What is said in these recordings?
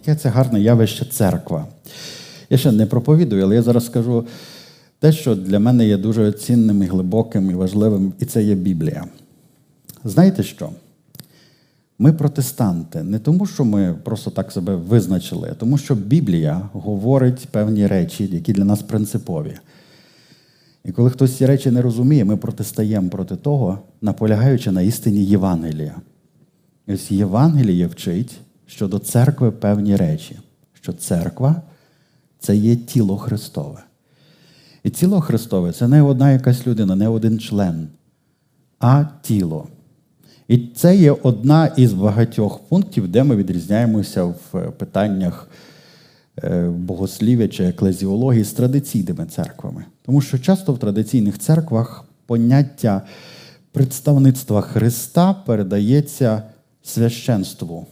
яке це гарне явище церква. Я ще не проповідую, але я зараз скажу те, що для мене є дуже цінним і глибоким і важливим, і це є Біблія. Знаєте що? Ми протестанти не тому, що ми просто так себе визначили, а тому, що Біблія говорить певні речі, які для нас принципові. І коли хтось ці речі не розуміє, ми протистаємо проти того, наполягаючи на істині Євангелія. І ось Євангеліє вчить щодо церкви певні речі, що церква це є тіло Христове. І тіло Христове це не одна якась людина, не один член, а тіло. І це є одна із багатьох пунктів, де ми відрізняємося в питаннях е, богослів'я чи еклезіології з традиційними церквами. Тому що часто в традиційних церквах поняття представництва Христа передається священству.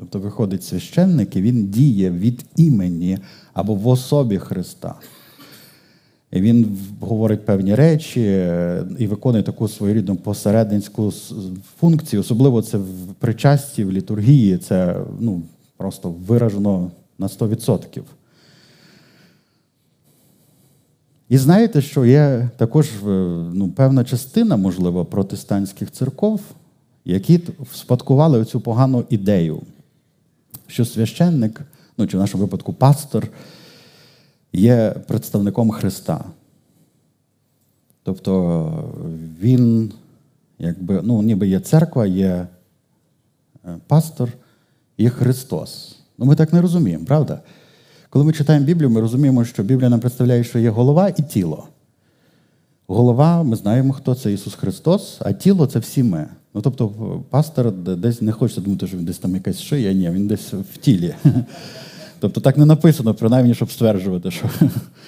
Тобто виходить священник і він діє від імені або в особі Христа. І Він говорить певні речі е, і виконує таку своєрідну посередницьку функцію. Особливо це в причасті, в літургії, це ну, просто виражено на 100%. І знаєте, що є також е, ну, певна частина, можливо, протестантських церков, які спадкували оцю погану ідею, що священник, ну чи в нашому випадку пастор, є представником Христа. Тобто він, якби, ну, ніби є церква, є е, пастор, є Христос. Ну, ми так не розуміємо, правда? Коли ми читаємо Біблію, ми розуміємо, що Біблія нам представляє, що є голова і тіло. Голова, ми знаємо, хто це Ісус Христос, а тіло це всі ми. Ну, тобто, пастор десь не хочеться думати, що він десь там якась шия, ні, він десь в тілі. Тобто так не написано, принаймні, щоб стверджувати, що.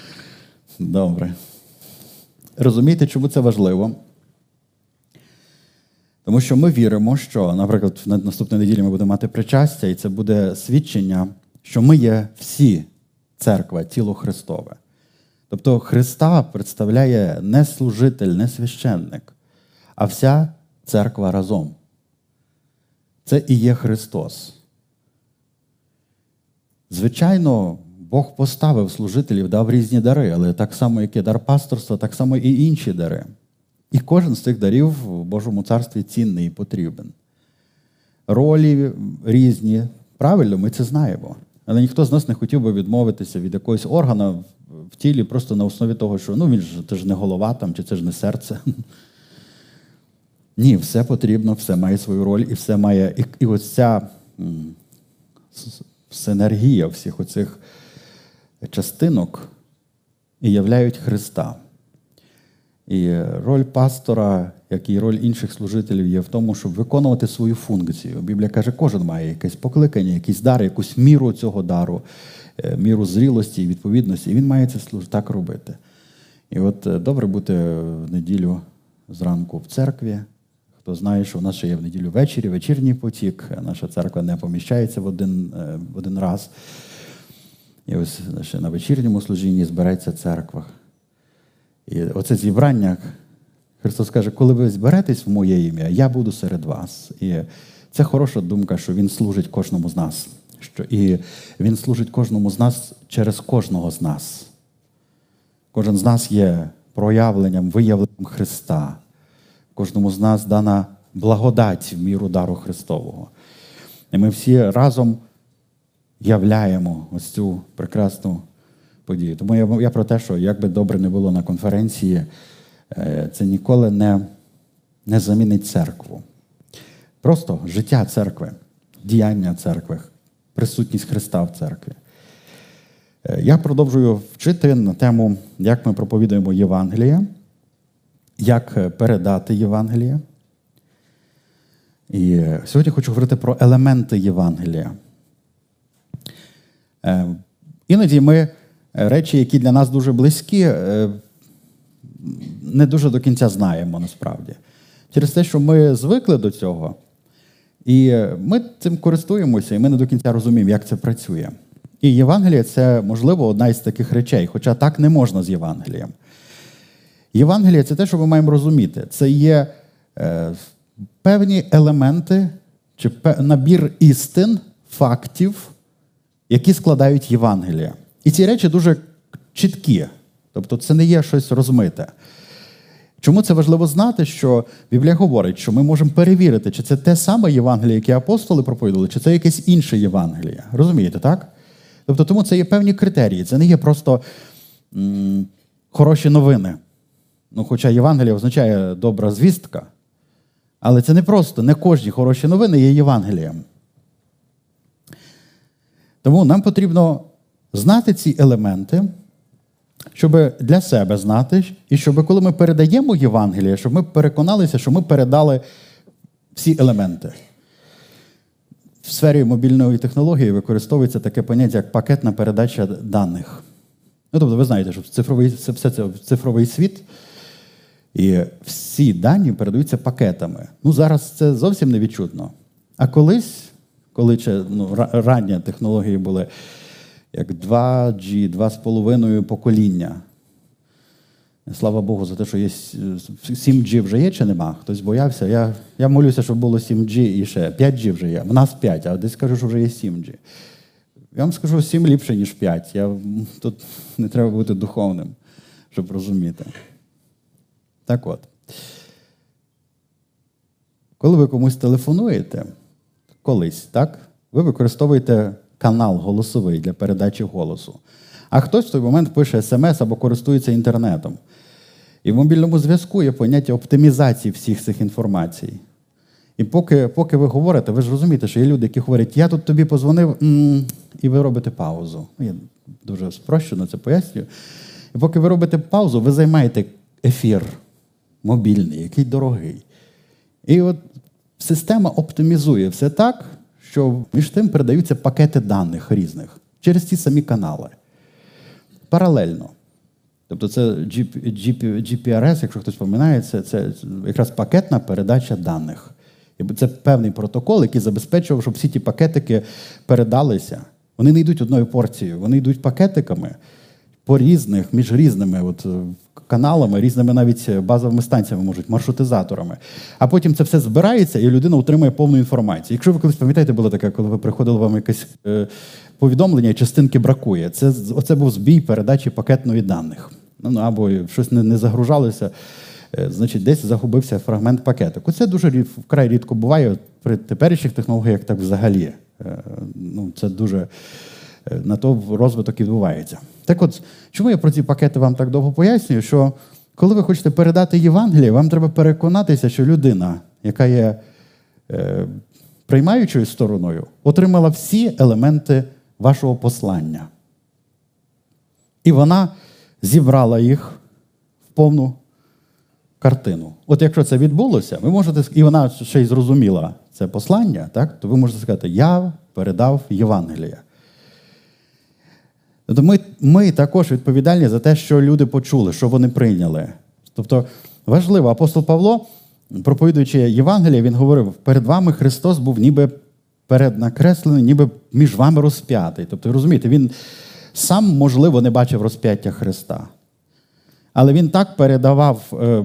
Добре. Розумієте, чому це важливо? Тому що ми віримо, що, наприклад, на наступної неділі ми будемо мати причастя, і це буде свідчення, що ми є всі церква, тіло Христове. Тобто Христа представляє не служитель, не священник, а вся церква разом. Це і є Христос. Звичайно, Бог поставив служителів, дав різні дари, але так само, як і дар пасторства, так само і інші дари. І кожен з цих дарів в Божому царстві цінний і потрібен. Ролі різні, правильно, ми це знаємо. Але ніхто з нас не хотів би відмовитися від якогось органа в тілі просто на основі того, що ну він ж це ж не голова там, чи це ж не серце. Ні, все потрібно, все має свою роль, і все має. І, і ось ця синергія всіх оцих частинок і являють Христа. І роль пастора, як і роль інших служителів, є в тому, щоб виконувати свою функцію. Біблія каже, кожен має якесь покликання, якийсь дар, якусь міру цього дару, е, міру зрілості і відповідності. І він має це так робити. І от е, добре бути в неділю зранку в церкві. Хто знає, що у нас ще є в неділю ввечері, вечірній потік, наша церква не поміщається в один е, в один раз. І ось ще на вечірньому служінні збереться церква. І оце зібрання, Христос каже, коли ви зберетесь в моє ім'я, я буду серед вас. І це хороша думка, що Він служить кожному з нас. Що І Він служить кожному з нас через кожного з нас. Кожен з нас є проявленням, виявленням Христа. Кожному з нас дана благодать в міру дару Христового. І ми всі разом являємо ось цю прекрасну подію. Тому я я про те, що як би добре не було на конференції, е, це ніколи не, не замінить церкву. Просто життя церкви, діяння церкви, присутність Христа в церкві. Е, я продовжую вчити на тему, як ми проповідуємо Євангеліє, як передати Євангеліє. І сьогодні хочу говорити про елементи Євангелія. Е, іноді ми е, речі, які для нас дуже близькі, е, не дуже до кінця знаємо насправді. Через те, що ми звикли до цього, і ми цим користуємося, і ми не до кінця розуміємо, як це працює. І Євангеліє це, можливо, одна із таких речей, хоча так не можна з Євангелієм. Євангеліє це те, що ми маємо розуміти. Це є певні елементи чи набір істин, фактів які складають Євангелія. І ці речі дуже чіткі. Тобто, це не є щось розмите. Чому це важливо знати, що Біблія говорить, що ми можемо перевірити, чи це те саме Євангеліє, яке апостоли проповідували, чи це якесь інше Євангеліє. Розумієте, так? Тобто, тому це є певні критерії. Це не є просто м- хороші новини. Ну, Хоча Євангелія означає добра звістка. Але це не просто не кожні хороші новини є Євангелієм. Тому нам потрібно знати ці елементи, щоб для себе знати, і щоб коли ми передаємо Євангеліє, щоб ми переконалися, що ми передали всі елементи. В сфері мобільної технології використовується таке поняття, як пакетна передача даних. Ну, тобто, ви знаєте, що цифровий, це все це цифровий світ, і всі дані передаються пакетами. Ну, зараз це зовсім не відчутно. А колись, коли ще ну, ранні технології були як 2G, 2,5 покоління. Слава Богу, за те, що є 7G вже є чи нема. Хтось боявся. Я я молюся, щоб було 7G і ще 5G вже є. В нас 5, а десь кажу, що вже є 7G. Я вам скажу, 7 ліпше, ніж 5. Я, Тут не треба бути духовним, щоб розуміти. Так от. Коли ви комусь телефонуєте, колись, так, ви використовуєте канал голосовий для передачі голосу. А хтось в той момент пише смс або користується інтернетом. І в мобільному зв'язку є поняття оптимізації всіх цих інформацій. І поки поки ви говорите, ви ж розумієте, що є люди, які говорять, я тут тобі позвонив, і ви робите паузу. Я дуже спрощено це пояснюю. І поки ви робите паузу, ви займаєте ефір мобільний, який дорогий. І от система оптимізує все так, що між тим передаються пакети даних різних через ті самі канали. Паралельно. Тобто це GPRS, якщо хтось пам'ятає, це, це якраз пакетна передача даних. Це певний протокол, який забезпечував, щоб всі ті пакетики передалися. Вони не йдуть одною порцією, вони йдуть пакетиками по різних, між різними от, каналами, різними навіть базовими станціями можуть, маршрутизаторами. А потім це все збирається, і людина отримує повну інформацію. Якщо ви колись пам'ятаєте, було таке, коли ви приходили вам якесь е, повідомлення, частинки бракує. Це оце був збій передачі пакетної даних. Ну, ну або щось не, не загружалося. Е, значить, десь загубився фрагмент пакетику. Це дуже вкрай рідко буває при теперішніх технологіях, так взагалі. Е, ну, Це дуже Е, на то розвиток відбувається. Так от, чому я про ці пакети вам так довго пояснюю? Що коли ви хочете передати Євангеліє, вам треба переконатися, що людина, яка є е, приймаючою стороною, отримала всі елементи вашого послання. І вона зібрала їх в повну картину. От якщо це відбулося, ви можете і вона ще й зрозуміла це послання, так, то ви можете сказати, я передав Євангеліє. Тобто ми, ми також відповідальні за те, що люди почули, що вони прийняли. Тобто важливо, апостол Павло, проповідуючи Євангеліє, він говорив: перед вами Христос був ніби переднакреслений, ніби між вами розп'ятий. Тобто, розумієте, він сам, можливо, не бачив розп'яття Христа. Але він так передавав е,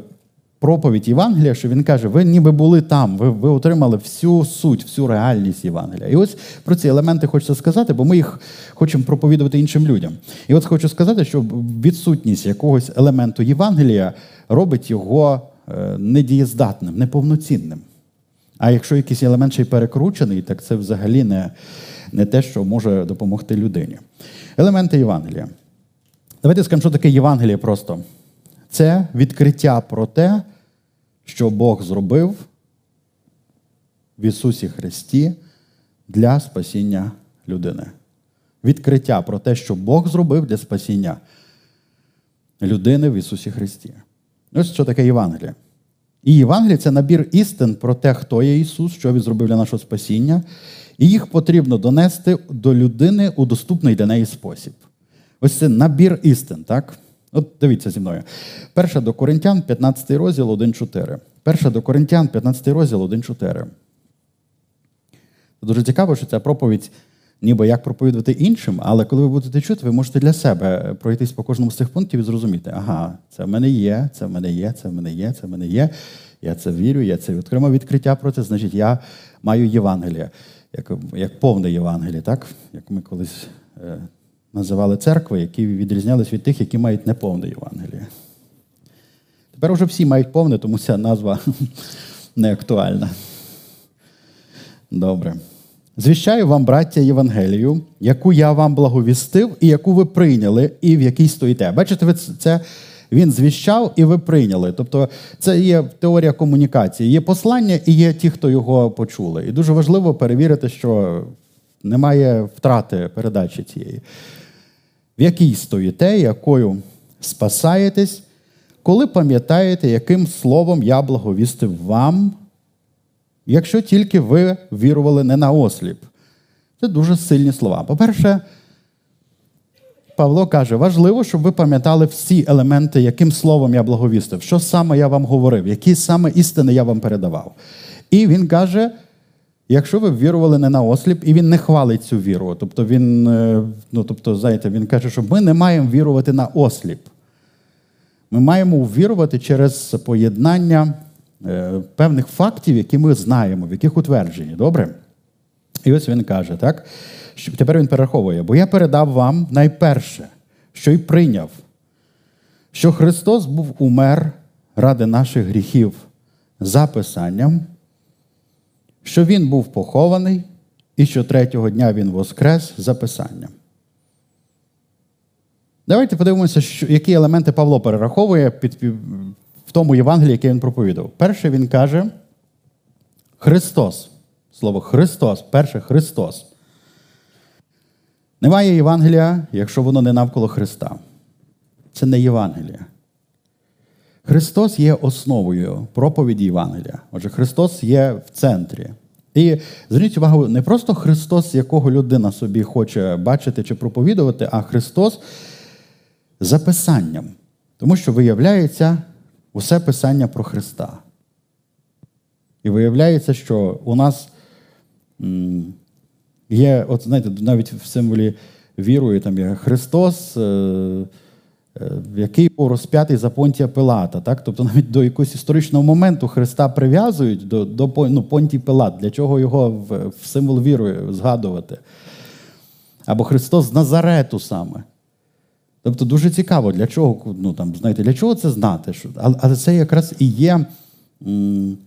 проповідь Євангелія, що він каже, ви ніби були там, ви ви отримали всю суть, всю реальність Євангелія. І ось про ці елементи хочеться сказати, бо ми їх хочемо проповідувати іншим людям. І от хочу сказати, що відсутність якогось елементу Євангелія робить його е, недієздатним, неповноцінним. А якщо якийсь елемент ще й перекручений, так це взагалі не, не те, що може допомогти людині. Елементи Євангелія. Давайте скажемо, що таке Євангеліє просто це відкриття про те, що Бог зробив в Ісусі Христі для спасіння людини. Відкриття про те, що Бог зробив для спасіння людини в Ісусі Христі. Ось що таке Євангеліє. І Євангеліє це набір істин про те, хто є Ісус, що Він зробив для нашого спасіння, і їх потрібно донести до людини у доступний для неї спосіб. Ось це набір істин, так? От дивіться зі мною. Перша до Коринтян, 15 розділ 1.4. Перша до Коринтян, 15 розділ 1.4. Дуже цікаво, що ця проповідь, ніби як проповідувати іншим, але коли ви будете чути, ви можете для себе пройтись по кожному з цих пунктів і зрозуміти, ага, це в мене є, це в мене є, це в мене є, це в мене є. Я це вірю, я це отримав відкриття про це, значить, я маю Євангелія. як як повне Євангеліє, так? як ми колись е, називали церкви, які відрізнялись від тих, які мають неповне Євангеліє. Тепер вже всі мають повне, тому ця назва не актуальна. Добре. Звіщаю вам, браття, Євангелію, яку я вам благовістив, і яку ви прийняли, і в якій стоїте. Бачите, ви це він звіщав, і ви прийняли. Тобто, це є теорія комунікації. Є послання і є ті, хто його почули. І дуже важливо перевірити, що немає втрати передачі цієї. В якій стоїте, якою спасаєтесь, коли пам'ятаєте, яким словом я благовістив вам якщо тільки ви вірували не на осліп. Це дуже сильні слова. По-перше, Павло каже, важливо, щоб ви пам'ятали всі елементи, яким словом я благовістив, що саме я вам говорив, які саме істини я вам передавав. І він каже: якщо ви вірували не на осліп, і він не хвалить цю віру. Тобто він, е, ну, тобто, знаєте, він каже, що ми не маємо вірувати на осліп. Ми маємо вірувати через поєднання Е, певних фактів, які ми знаємо, в яких утверджені. Добре? І ось він каже, так? Тепер він перераховує, бо я передав вам найперше, що й прийняв, що Христос був умер ради наших гріхів за Писанням, що Він був похований, і що третього дня Він воскрес за Писанням. Давайте подивимося, які елементи Павло перераховує під, в тому Євангелії, яке він проповідав. Перше він каже Христос. Слово Христос, перше Христос. Немає Євангелія, якщо воно не навколо Христа. Це не Євангелія. Христос є основою проповіді Євангелія. Отже, Христос є в центрі. І зверніть увагу, не просто Христос, якого людина собі хоче бачити чи проповідувати, а Христос за Писанням. Тому що виявляється, усе писання про Христа. І виявляється, що у нас є, от знаєте, навіть в символі вірою там є Христос, е, який був розп'ятий за Понтія Пилата. Так? Тобто навіть до якогось історичного моменту Христа прив'язують до до ну, Понтій Пилат, для чого його в, в символ вірою згадувати. Або Христос з Назарету саме. Тобто дуже цікаво, для чого ну, там, знаєте, для чого це знати. Але це якраз і є м,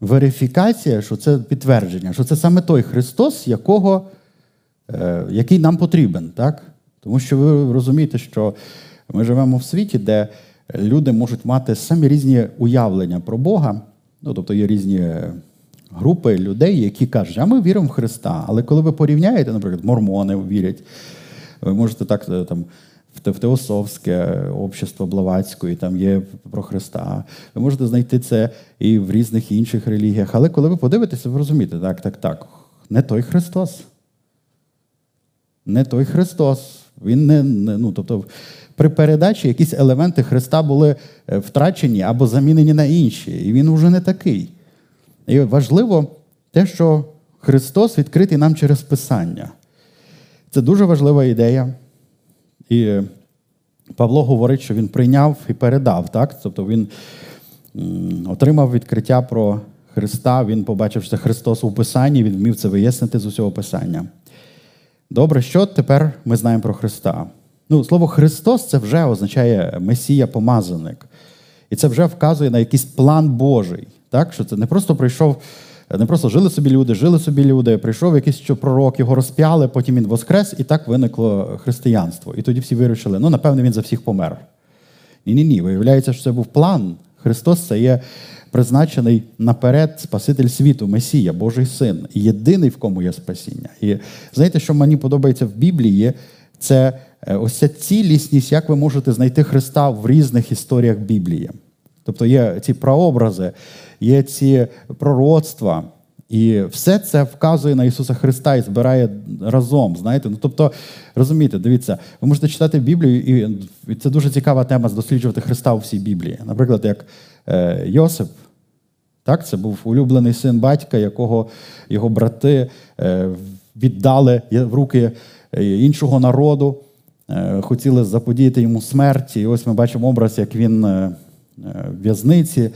верифікація, що це підтвердження, що це саме той Христос, якого, е, який нам потрібен. Так? Тому що ви розумієте, що ми живемо в світі, де люди можуть мати самі різні уявлення про Бога. Ну, Тобто є різні групи людей, які кажуть, а ми віримо в Христа. Але коли ви порівняєте, наприклад, мормони вірять, ви можете так е, там в Теософське общество Блаватської, там є про Христа. Ви можете знайти це і в різних інших релігіях. Але коли ви подивитеся, ви розумієте, так, так, так, не той Христос. Не той Христос. Він не, не ну, тобто, при передачі якісь елементи Христа були е, втрачені або замінені на інші. І він вже не такий. І важливо те, що Христос відкритий нам через Писання. Це дуже важлива ідея. І Павло говорить, що він прийняв і передав. так? Тобто він отримав відкриття про Христа, він побачив, що це Христос у Писанні, він вмів це вияснити з усього Писання. Добре, що тепер ми знаємо про Христа? Ну, Слово Христос це вже означає Месія помазаник. І це вже вказує на якийсь план Божий. Так? Що це не просто прийшов не просто жили собі люди, жили собі люди, прийшов якийсь пророк, його розп'яли, потім він воскрес, і так виникло християнство. І тоді всі вирішили, ну, напевне, він за всіх помер. Ні-ні ні. Виявляється, що це був план. Христос це є призначений наперед Спаситель світу, Месія, Божий син, єдиний, в кому є спасіння. І знаєте, що мені подобається в Біблії, це е, ось ця цілісність, як ви можете знайти Христа в різних історіях Біблії. Тобто є ці прообрази, є ці пророцтва. І все це вказує на Ісуса Христа і збирає разом. знаєте. Ну, Тобто, розумієте, дивіться, ви можете читати Біблію, і це дуже цікава тема досліджувати Христа у всій Біблії. Наприклад, як е, Йосип, так, це був улюблений син батька, якого його брати е, віддали в руки іншого народу, е, хотіли заподіяти йому смерть. І ось ми бачимо образ, як він е, в в'язниці.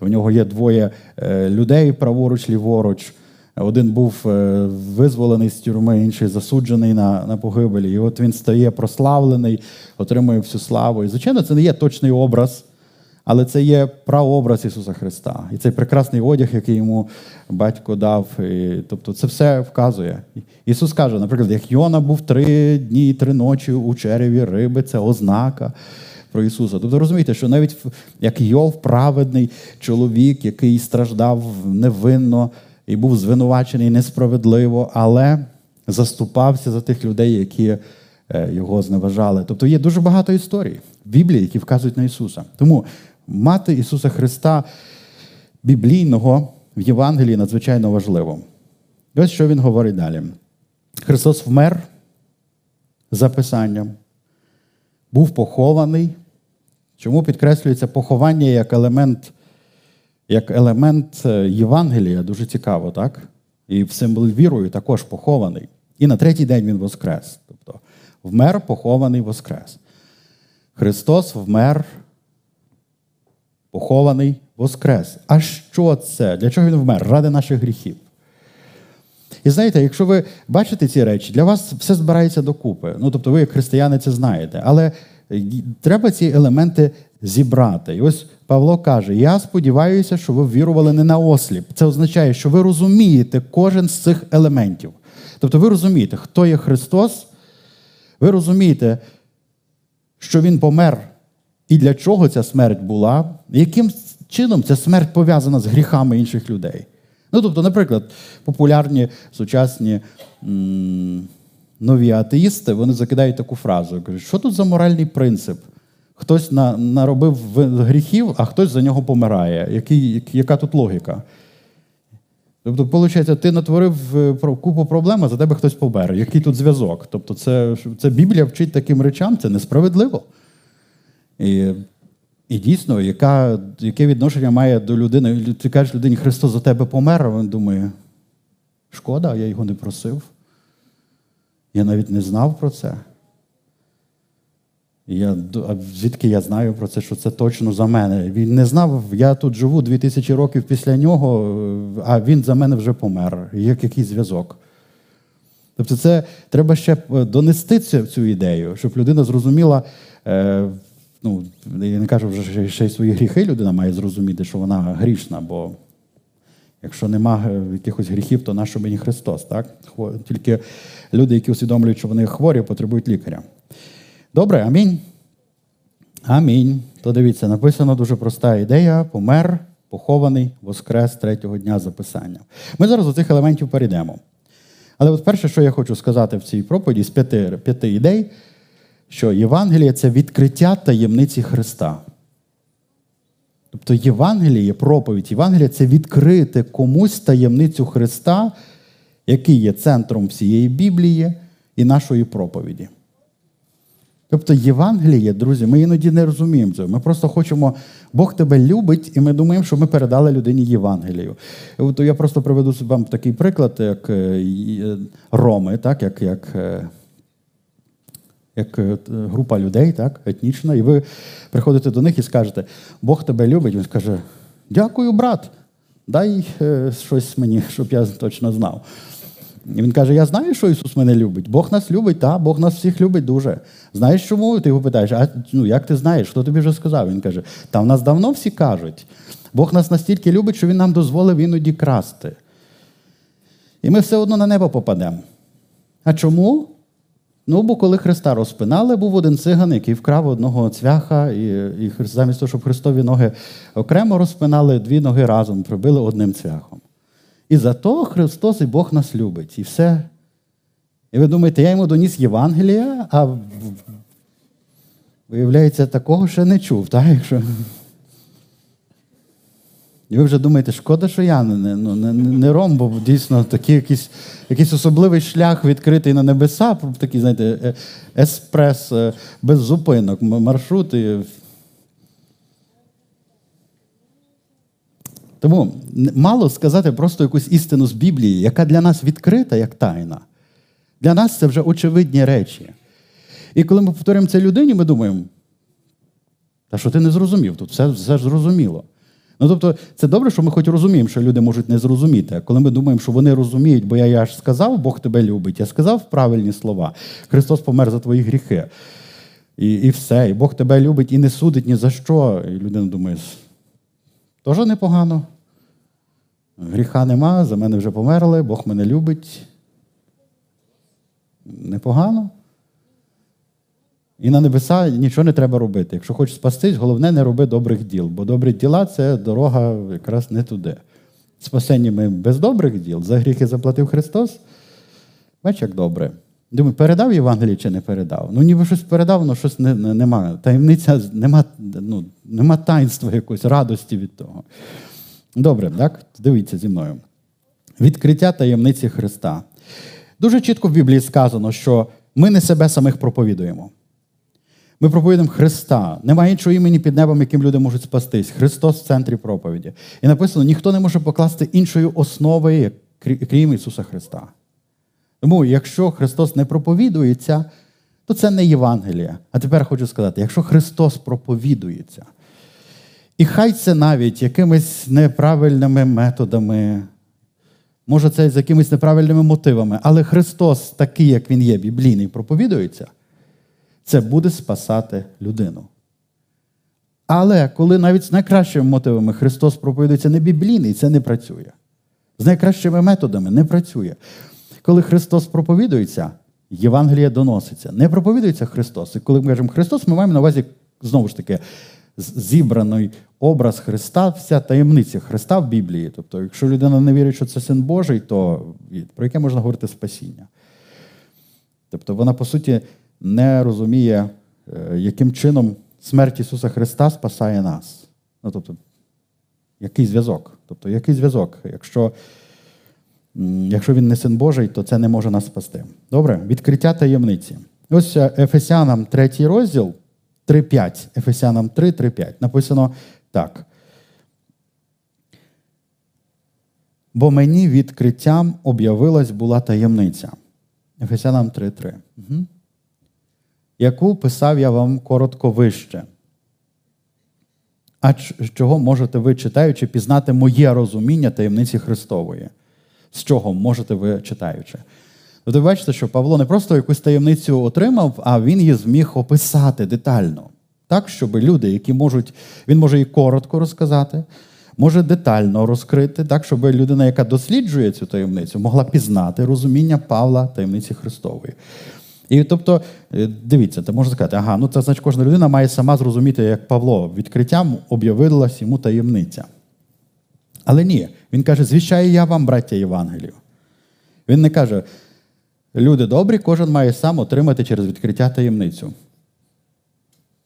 В нього є двоє е, людей праворуч, ліворуч. Один був е, визволений з тюрми, інший засуджений на на погибелі. І от він стає прославлений, отримує всю славу. І, звичайно, це не є точний образ, але це є прообраз Ісуса Христа. І цей прекрасний одяг, який йому батько дав. І, Тобто це все вказує. Ісус каже, наприклад, як Йона був три дні і три ночі у череві риби, це ознака. Про Ісуса. Тобто розумієте, що навіть як Йов, праведний чоловік, який страждав невинно, і був звинувачений несправедливо, але заступався за тих людей, які е, його зневажали. Тобто є дуже багато історій в Біблії, які вказують на Ісуса. Тому мати Ісуса Христа біблійного в Євангелії надзвичайно важливо. І ось що Він говорить далі. Христос вмер за Писанням, був похований. Чому підкреслюється поховання як елемент як елемент е, Євангелія, дуже цікаво, так? І в символ вірою також похований. І на третій день він воскрес. Тобто вмер, похований, воскрес. Христос вмер, похований, воскрес. А що це? Для чого він вмер? Ради наших гріхів. І знаєте, якщо ви бачите ці речі, для вас все збирається докупи. Ну, тобто, ви, як християни, це знаєте. Але треба ці елементи зібрати. І ось Павло каже: Я сподіваюся, що ви вірували не на осліп. Це означає, що ви розумієте кожен з цих елементів. Тобто, ви розумієте, хто є Христос, ви розумієте, що Він помер і для чого ця смерть була, яким чином ця смерть пов'язана з гріхами інших людей. Ну, тобто, наприклад, популярні сучасні м- нові атеїсти вони закидають таку фразу: кажуть, що тут за моральний принцип? Хтось на, наробив гріхів, а хтось за нього помирає. Який, Яка тут логіка? Тобто, виходить, ти натворив е, купу проблем, а за тебе хтось помер. Який тут зв'язок? Тобто, це це Біблія вчить таким речам, це несправедливо. І і дійсно, яка, яке відношення має до людини? Ти кажеш людині, Христос за тебе помер, а він думає, шкода, я його не просив. Я навіть не знав про це. Я, а Звідки я знаю про це, що це точно за мене? Він не знав, я тут живу 2000 років після нього, а він за мене вже помер. Як який зв'язок? Тобто, це треба ще донести цю, цю ідею, щоб людина зрозуміла. Е, ну, Я не кажу, вже ще й свої гріхи людина має зрозуміти, що вона грішна, бо якщо нема е, якихось гріхів, то нащо мені Христос? так? Тільки люди, які усвідомлюють, що вони хворі, потребують лікаря. Добре, амінь. Амінь. То дивіться, написано дуже проста ідея: помер, похований, воскрес третього дня записання. Ми зараз до цих елементів перейдемо. Але от перше, що я хочу сказати в цій проповіді з п'яти, п'яти ідей, що Євангеліє це відкриття таємниці Христа. Тобто Євангеліє, проповідь Євангелія це відкрити комусь таємницю Христа, який є центром всієї Біблії і нашої проповіді. Тобто Євангеліє, друзі, ми іноді не розуміємо цього. Ми просто хочемо, Бог тебе любить, і ми думаємо, що ми передали людині Євангелію. От Я просто приведу вам такий приклад, як е, Роми, так, як як, е, як е, група людей, так, етнічна, і ви приходите до них і скажете, Бог тебе любить. Він скаже, дякую, брат, дай щось мені, щоб я точно знав. І він каже: Я знаю, що Ісус мене любить. Бог нас любить, та, Бог нас всіх любить дуже. Знаєш чому? Ти його питаєш, а ну, як ти знаєш, хто тобі вже сказав? Він каже, та в нас давно всі кажуть. Бог нас настільки любить, що Він нам дозволив іноді красти. І ми все одно на небо попадемо. А чому? Ну, бо коли Христа розпинали, був один циган, який вкрав одного цвяха, і і замість того, щоб Христові ноги окремо розпинали, дві ноги разом прибили одним цвяхом. І за то Христос і Бог нас любить. І все. І ви думаєте, я йому доніс Євангелія, а виявляється, такого ще не чув. так? Якщо... І ви вже думаєте, шкода, що я не ну, не, не ром, бо дійсно такий якийсь якийсь особливий шлях відкритий на небеса, такий, знаєте, е, еспрес е, без зупинок, маршрути. Тому мало сказати просто якусь істину з Біблії, яка для нас відкрита як тайна. Для нас це вже очевидні речі. І коли ми повторюємо це людині, ми думаємо, та що ти не зрозумів, тут все все зрозуміло. Ну тобто, це добре, що ми хоч розуміємо, що люди можуть не зрозуміти. А коли ми думаємо, що вони розуміють, бо я, я ж сказав, Бог тебе любить, я сказав правильні слова. Христос помер за твої гріхи. І і все. І Бог тебе любить і не судить ні за що. І людина думає, теж непогано. Гріха нема, за мене вже померли, Бог мене любить. Непогано. І на небеса нічого не треба робити. Якщо хочеш спастись, головне не роби добрих діл, бо добрі діла це дорога якраз не туди. Спасені ми без добрих діл, за гріхи заплатив Христос. Бач, як добре. Думаю, передав Євангеліє чи не передав? Ну, ніби щось передав, але щось не, не, нема. Таємниця, нема, ну, нема таїнства якоїсь, радості від того. Добре, так? Дивіться зі мною. Відкриття таємниці Христа. Дуже чітко в Біблії сказано, що ми не себе самих проповідуємо. Ми проповідуємо Христа. Немає іншого імені під небом, яким люди можуть спастись. Христос в центрі проповіді. І написано: ніхто не може покласти іншої основи, крім Ісуса Христа. Тому, якщо Христос не проповідується, то це не Євангелія. А тепер хочу сказати: якщо Христос проповідується, і хай це навіть якимись неправильними методами, може, це з якимись неправильними мотивами, але Христос, такий, як Він є, біблійний, проповідується це буде спасати людину. Але коли навіть з найкращими мотивами Христос проповідується не біблійний, це не працює. З найкращими методами не працює. Коли Христос проповідується, Євангелія доноситься. Не проповідується Христос. І коли ми кажемо Христос, ми маємо на увазі, знову ж таки, зібраний образ Христа, вся таємниця Христа в Біблії. Тобто, якщо людина не вірить, що це син Божий, то про яке можна говорити спасіння? Тобто, вона, по суті, не розуміє, е, яким чином смерть Ісуса Христа спасає нас. Ну, тобто, який зв'язок? Тобто, який зв'язок? Якщо якщо він не син Божий, то це не може нас спасти. Добре, відкриття таємниці. Ось е, Ефесянам 3 розділ 3.5. Ефесянам 3, 3.5. Написано так. Бо мені відкриттям об'явилась була таємниця. Ефесянам 3.3. Угу яку писав я вам коротко вище. А чого можете ви, читаючи, пізнати моє розуміння таємниці Христової? З чого можете ви читаючи? Тобто ви бачите, що Павло не просто якусь таємницю отримав, а він її зміг описати детально. Так, щоб люди, які можуть, він може і коротко розказати, може детально розкрити, так, щоб людина, яка досліджує цю таємницю, могла пізнати розуміння Павла таємниці Христової. І тобто, е, дивіться, ти можна сказати, ага, ну це значить кожна людина має сама зрозуміти, як Павло відкриттям об'явилась йому таємниця. Але ні, він каже, звіщаю я вам, браття Євангелію. Він не каже, люди добрі, кожен має сам отримати через відкриття таємницю.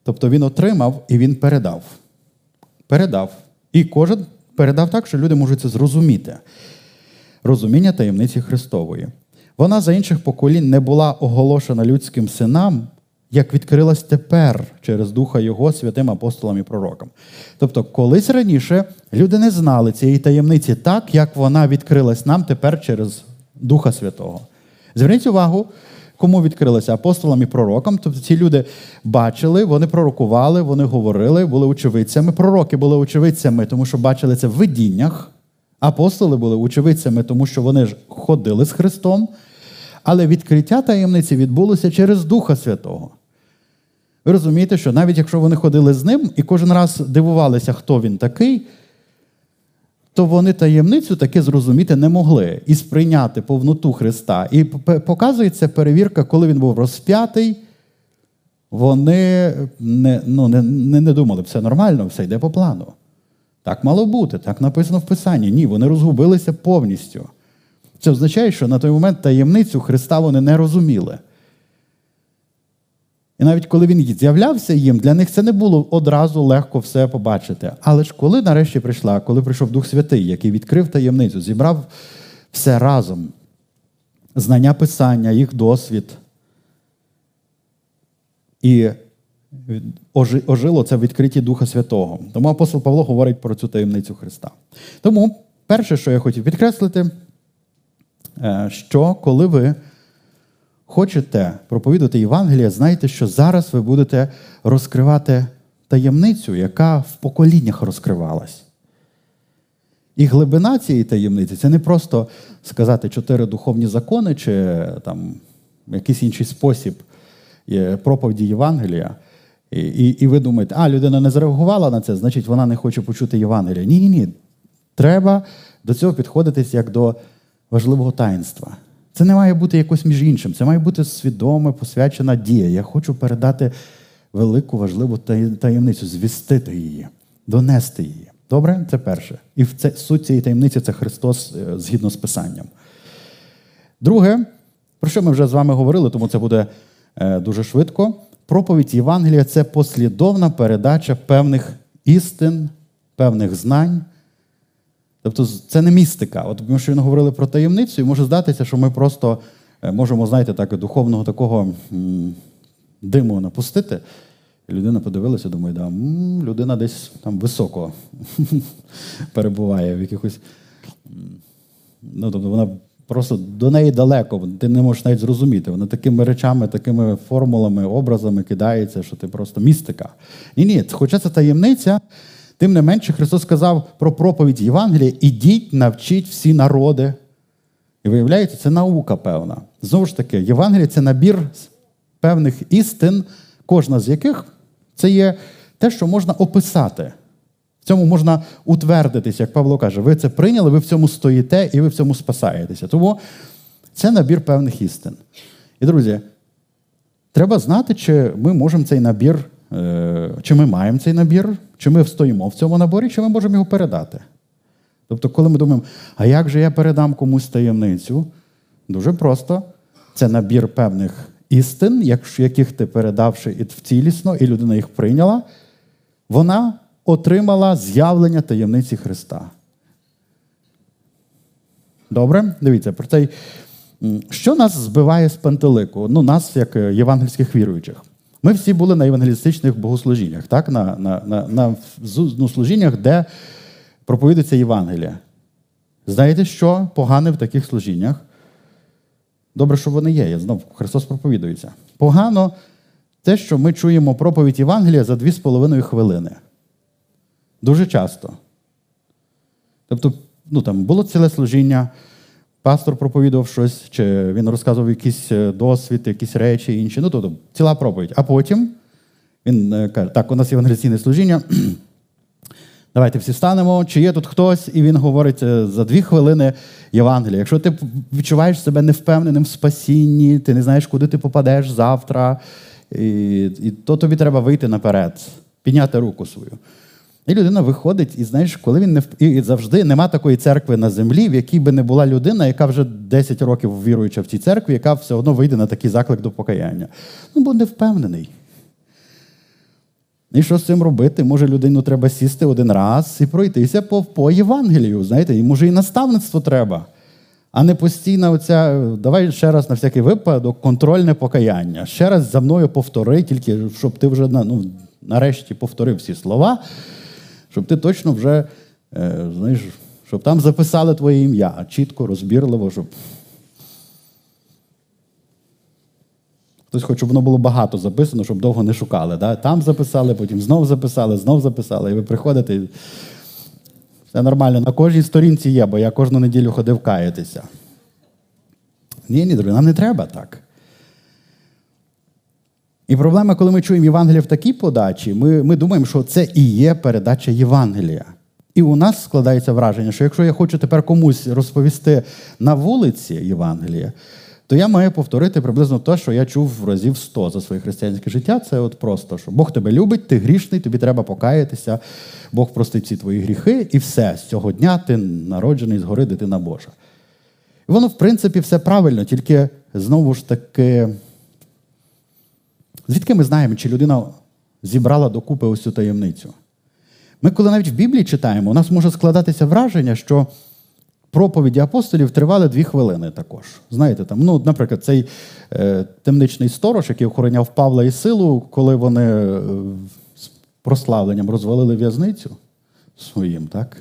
Тобто він отримав і він передав. Передав. І кожен передав так, що люди можуть це зрозуміти. Розуміння таємниці Христової. Вона за інших поколінь не була оголошена людським синам, як відкрилась тепер через Духа Його святим апостолам і пророкам. Тобто, колись раніше люди не знали цієї таємниці так, як вона відкрилась нам тепер через Духа Святого. Зверніть увагу, кому відкрилася апостолам і пророкам. Тобто ці люди бачили, вони пророкували, вони говорили, були очевидцями. Пророки були очевидцями, тому що бачили це в видіннях. Апостоли були очевидцями, тому що вони ж ходили з Христом. Але відкриття таємниці відбулося через Духа Святого. Ви розумієте, що навіть якщо вони ходили з ним і кожен раз дивувалися, хто він такий, то вони таємницю таки зрозуміти не могли і сприйняти повноту Христа. І показується перевірка, коли він був розп'ятий, вони не ну, не, не думали, все нормально, все йде по плану. Так мало бути, так написано в Писанні. Ні, вони розгубилися повністю. Це означає, що на той момент таємницю Христа вони не розуміли. І навіть коли він з'являвся їм, для них це не було одразу легко все побачити. Але ж коли нарешті прийшла, коли прийшов Дух Святий, який відкрив таємницю, зібрав все разом, знання Писання, їх досвід. І ожило це в відкритті Духа Святого. Тому апостол Павло говорить про цю таємницю Христа. Тому перше, що я хотів підкреслити, Е, що коли ви хочете проповідувати Євангелія, знайте, що зараз ви будете розкривати таємницю, яка в поколіннях розкривалась. І глибина цієї таємниці це не просто сказати чотири духовні закони чи там якийсь інший спосіб проповіді Євангелія. І, і, і ви думаєте, а людина не зреагувала на це, значить вона не хоче почути Євангелія. Ні, ні, ні. Треба до цього підходитись як до важливого таїнства. Це не має бути якось між іншим. Це має бути свідома, посвячена дія. Я хочу передати велику важливу таємницю, звістити її, донести її. Добре? Це перше. І це, суть цієї таємниці це Христос е, згідно з Писанням. Друге, про що ми вже з вами говорили, тому це буде е, дуже швидко. Проповідь Євангелія це послідовна передача певних істин, певних знань. Тобто це не містика. От ми щойно говорили про таємницю, і може здатися, що ми просто е, можемо, знаєте, так, духовного такого диму напустити. Людина подивилася, думає, да, людина десь там високо перебуває в якихось. Ну, тобто вона просто до неї далеко, ти не можеш навіть зрозуміти. Вона такими речами, такими формулами, образами кидається, що ти просто містика. Ні, ні, хоча це таємниця, тим не менше, Христос сказав про проповідь Євангелія: ідіть, навчіть всі народи. І виявляється, це наука певна. Знову ж таки, Євангелія це набір певних істин, кожна з яких це є те, що можна описати. В цьому можна утвердитися, як Павло каже, ви це прийняли, ви в цьому стоїте і ви в цьому спасаєтеся. Тому це набір певних істин. І, друзі, треба знати, чи ми можемо цей набір, е, чи ми маємо цей набір, чи ми встоїмо в цьому наборі, чи ми можемо його передати. Тобто, коли ми думаємо, а як же я передам комусь таємницю? Дуже просто це набір певних істин, яких ти передавши цілісно, і людина їх прийняла, вона отримала з'явлення таємниці Христа. Добре? Дивіться, про цей. Що нас збиває з пантелику? Ну, нас, як е, євангельських віруючих. Ми всі були на евангелістичних богослужіннях, так? на на, на, на ну, служіннях, де проповідується Євангелія. Знаєте, що погане в таких служіннях? Добре, що вони є. Я знов Христос проповідується. Погано те, що ми чуємо проповідь Євангелія за дві з половиною хвилини. Дуже часто. Тобто, ну там було ціле служіння, пастор проповідував щось, чи він розказував якийсь е, досвід, якісь речі інші. Ну, тобто, ціла проповідь. А потім він е, каже, так, у нас євангелійне служіння. Давайте всі станемо, чи є тут хтось, і він говорить е, за дві хвилини Євангелія. Якщо ти відчуваєш себе невпевненим в спасінні, ти не знаєш, куди ти попадеш завтра, і, і то тобі треба вийти наперед, підняти руку свою. І людина виходить, і знаєш, коли він не і завжди нема такої церкви на землі, в якій би не була людина, яка вже 10 років віруюча в цій церкві, яка все одно вийде на такий заклик до покаяння. Ну, бо не впевнений. І що з цим робити? Може, людину треба сісти один раз і пройтися по по Євангелію. знаєте, І може і наставництво треба, а не постійно оця, давай ще раз на всякий випадок, контрольне покаяння. Ще раз за мною повтори, тільки щоб ти вже ну, нарешті повторив всі слова, щоб ти точно вже, е, знаєш, щоб там записали твоє ім'я чітко, розбірливо, щоб Хтось хоче, щоб воно було багато записано, щоб довго не шукали. Да? Там записали, потім знов записали, знов записали. І ви приходите. І... Все нормально. На кожній сторінці є, бо я кожну неділю ходив каятися. Ні, ні, друзі, нам не треба так. І проблема, коли ми чуємо Євангелія в такій подачі, ми ми думаємо, що це і є передача Євангелія. І у нас складається враження, що якщо я хочу тепер комусь розповісти на вулиці Євангелія, то я маю повторити приблизно те, що я чув разів сто за своє християнське життя. Це от просто, що Бог тебе любить, ти грішний, тобі треба покаятися, Бог простить всі твої гріхи, і все, з цього дня ти народжений згори дитина Божа. І воно, в принципі, все правильно, тільки знову ж таки, звідки ми знаємо, чи людина зібрала докупи ось цю таємницю? Ми, коли навіть в Біблії читаємо, у нас може складатися враження, що проповіді апостолів тривали дві хвилини також. Знаєте, там, ну, наприклад, цей е, темничний сторож, який охороняв Павла і силу, коли вони е, з прославленням розвалили в'язницю своїм, так?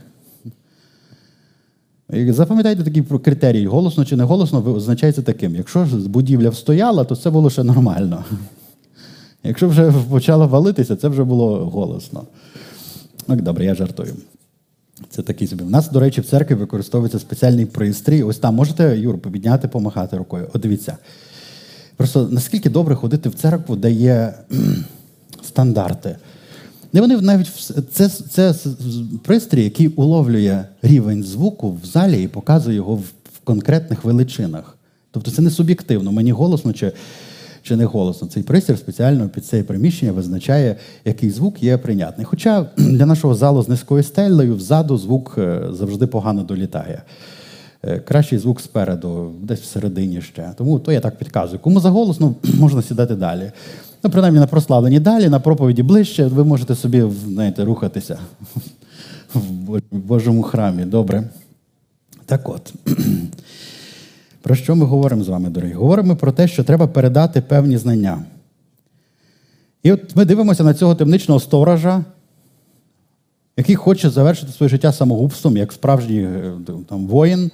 Запам'ятайте такий критерій, голосно чи не голосно, означається таким. Якщо ж будівля встояла, то це було ще нормально. Якщо вже почало валитися, це вже було голосно. Ну, Добре, я жартую. Це такий собі. У нас, до речі, в церкві використовується спеціальний пристрій. Ось там можете, Юр, підняти, помахати рукою. От дивіться. Просто наскільки добре ходити в церкву, де є стандарти. І вони навіть це, це пристрій, який уловлює рівень звуку в залі і показує його в конкретних величинах. Тобто це не суб'єктивно, мені голосно чи чи не голосно. Цей пристрій спеціально під це приміщення визначає, який звук є прийнятний. Хоча для нашого залу з низькою стелею взаду звук е, завжди погано долітає. Е, кращий звук спереду, десь всередині ще. Тому то я так підказую. Кому заголосно, можна сідати далі. Ну, принаймні на прославленні далі, на проповіді ближче, ви можете собі знаєте, рухатися в Божому храмі. Добре. Так от. Про що ми говоримо з вами, дорогі? Говоримо про те, що треба передати певні знання. І от ми дивимося на цього темничного сторожа, який хоче завершити своє життя самогубством, як справжній е, там, воїн,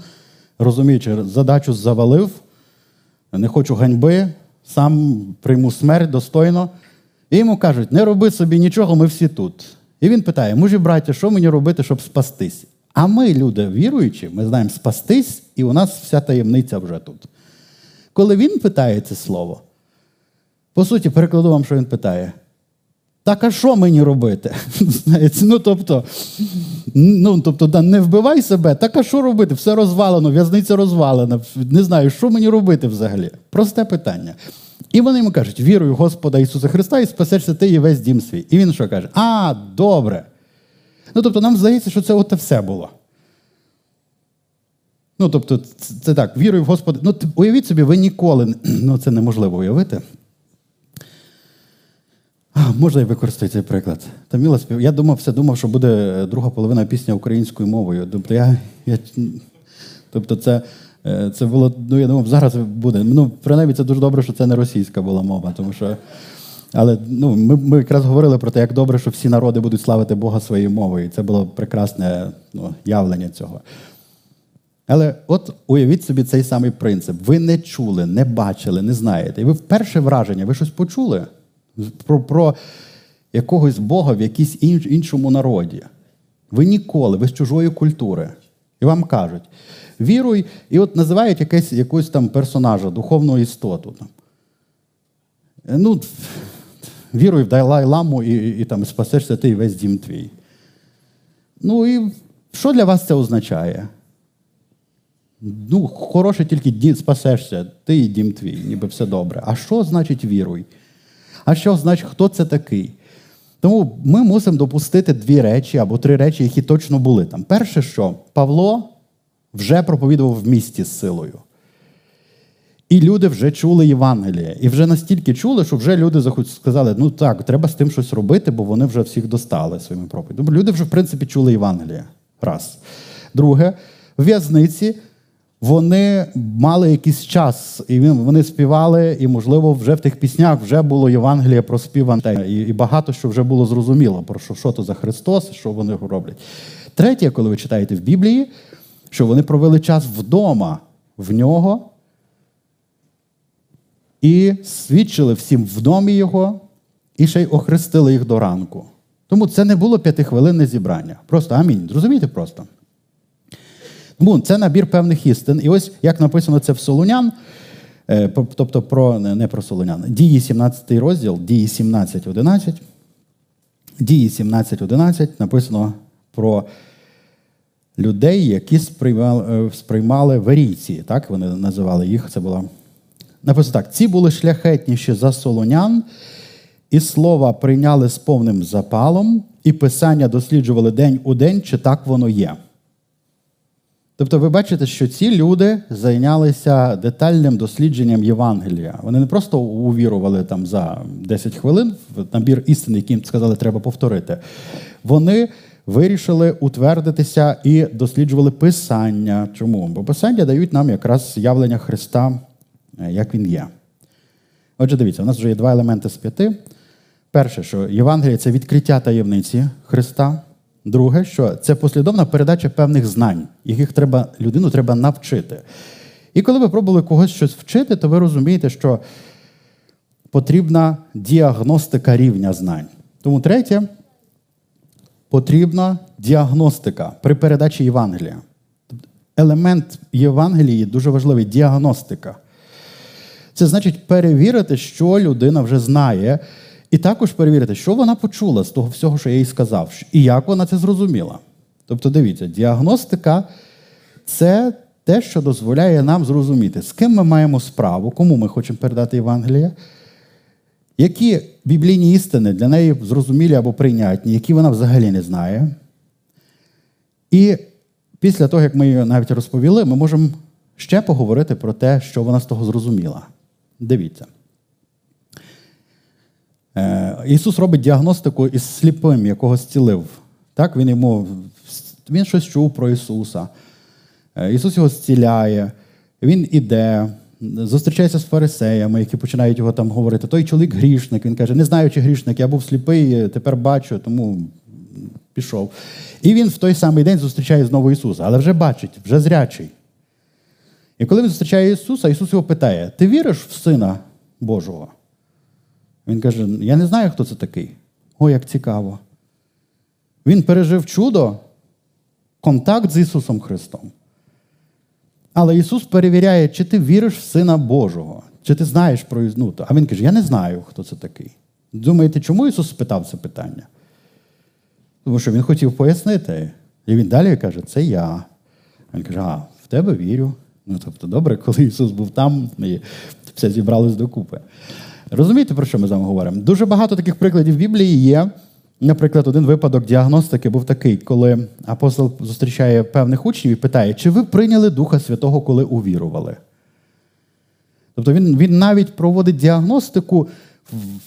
розуміючи, задачу завалив, не хочу ганьби, сам прийму смерть достойно. І йому кажуть, не роби собі нічого, ми всі тут. І він питає: мужі, браття, що мені робити, щоб спастись? А ми, люди віруючі, ми знаємо спастись, і у нас вся таємниця вже тут. Коли він питає це слово, по суті, перекладу вам, що він питає. Так, а що мені робити? Ну, тобто, ну, тобто, да, не вбивай себе, так а що робити? Все розвалено, в'язниця розвалена. Не знаю, що мені робити взагалі? Просте питання. І вони йому кажуть: вірую Господа Ісуса Христа і спасешся ти і весь дім свій. І він що каже? А, добре. Ну, тобто, нам здається, що це от все було. Ну, тобто, це, це так, вірую в Господа. Ну, уявіть собі, ви ніколи, ну це неможливо уявити. А, Можна і використати цей приклад. Таміла спів... Я думав, все думав, що буде друга половина пісня українською мовою. Тобто, я, я... тобто це е, це було, ну я думав, зараз буде. Ну, принаймні, це дуже добре, що це не російська була мова, тому що. Але ну, ми ми якраз говорили про те, як добре, що всі народи будуть славити Бога своєю мовою. І це було прекрасне ну, явлення цього. Але от уявіть собі цей самий принцип. Ви не чули, не бачили, не знаєте. І ви перше враження, ви щось почули про про якогось Бога в якійсь іншому народі. Ви ніколи, ви з чужої культури. І вам кажуть: віруй, і от називають якесь, якусь там персонажа, духовну істоту. Ну, віруй в Дайлай Ламу і, і, там спасешся ти і весь дім твій. Ну і що для вас це означає? Ну, хороше тільки дім спасешся, ти і дім твій, ніби все добре. А що значить віруй? А що значить, хто це такий? Тому ми мусимо допустити дві речі або три речі, які точно були там. Перше, що Павло вже проповідував в місті з силою. І люди вже чули Євангеліє. І вже настільки чули, що вже люди сказали, ну так, треба з тим щось робити, бо вони вже всіх достали своїми проповідями. Люди вже, в принципі, чули Євангеліє. Раз. Друге, в'язниці вони мали якийсь час, і вони співали, і, можливо, вже в тих піснях вже було Євангеліє проспіване, і багато що вже було зрозуміло, про що що то за Христос, що вони роблять. Третє, коли ви читаєте в Біблії, що вони провели час вдома в нього і свідчили всім в домі його, і ще й охрестили їх до ранку. Тому це не було п'ятихвилинне зібрання. Просто амінь. Зрозумієте просто? Тому це набір певних істин. І ось як написано це в Солунян, е, тобто про не про Солунян, дії 17 розділ, дії 17.11. Дії 17.11 написано про людей, які сприймали е, сприймали верійці. Так вони називали їх. Це було написано так: ці були шляхетніші за солонян, і слова прийняли з повним запалом, і писання досліджували день у день, чи так воно є. Тобто, ви бачите, що ці люди зайнялися детальним дослідженням Євангелія. Вони не просто увірували там за 10 хвилин в набір істин, які їм сказали, треба повторити. Вони вирішили утвердитися і досліджували Писання. Чому? Бо Писання дають нам якраз явлення Христа, як Він є. Отже, дивіться, у нас вже є два елементи з п'яти. Перше, що Євангеліє це відкриття таємниці Христа. Друге, що це послідовна передача певних знань, яких треба, людину треба навчити. І коли ви пробували когось щось вчити, то ви розумієте, що потрібна діагностика рівня знань. Тому третє, потрібна діагностика при передачі Євангелія. Елемент Євангелії дуже важливий діагностика. Це значить перевірити, що людина вже знає, і також перевірити, що вона почула з того всього, що я їй сказав, і як вона це зрозуміла. Тобто, дивіться, діагностика це те, що дозволяє нам зрозуміти, з ким ми маємо справу, кому ми хочемо передати Євангеліє, які біблійні істини для неї зрозумілі або прийнятні, які вона взагалі не знає. І після того, як ми її навіть розповіли, ми можемо ще поговорити про те, що вона з того зрозуміла. Дивіться. Е, Ісус робить діагностику із сліпим, якого зцілив. Так, Він йому він щось чув про Ісуса. Е, Ісус його зціляє, Він іде, зустрічається з фарисеями, які починають його там говорити. Той чоловік грішник. Він каже, не знаю, чи грішник, я був сліпий, тепер бачу, тому пішов. І він в той самий день зустрічає знову Ісуса, але вже бачить, вже зрячий. І коли він зустрічає Ісуса, Ісус його питає: Ти віриш в Сина Божого? Він каже: Я не знаю, хто це такий. О, як цікаво. Він пережив чудо, контакт з Ісусом Христом. Але Ісус перевіряє, чи ти віриш в Сина Божого, чи ти знаєш про ну, А Він каже: Я не знаю, хто це такий. Думаєте, чому Ісус спитав це питання? Тому що Він хотів пояснити. І він далі каже, це я. Він каже, а, в тебе вірю. Ну, тобто, добре, коли Ісус був там, і все зібралось докупи. Розумієте, про що ми з вами говоримо? Дуже багато таких прикладів в Біблії є. Наприклад, один випадок діагностики був такий, коли апостол зустрічає певних учнів і питає, чи ви прийняли Духа Святого, коли увірували? Тобто він він навіть проводить діагностику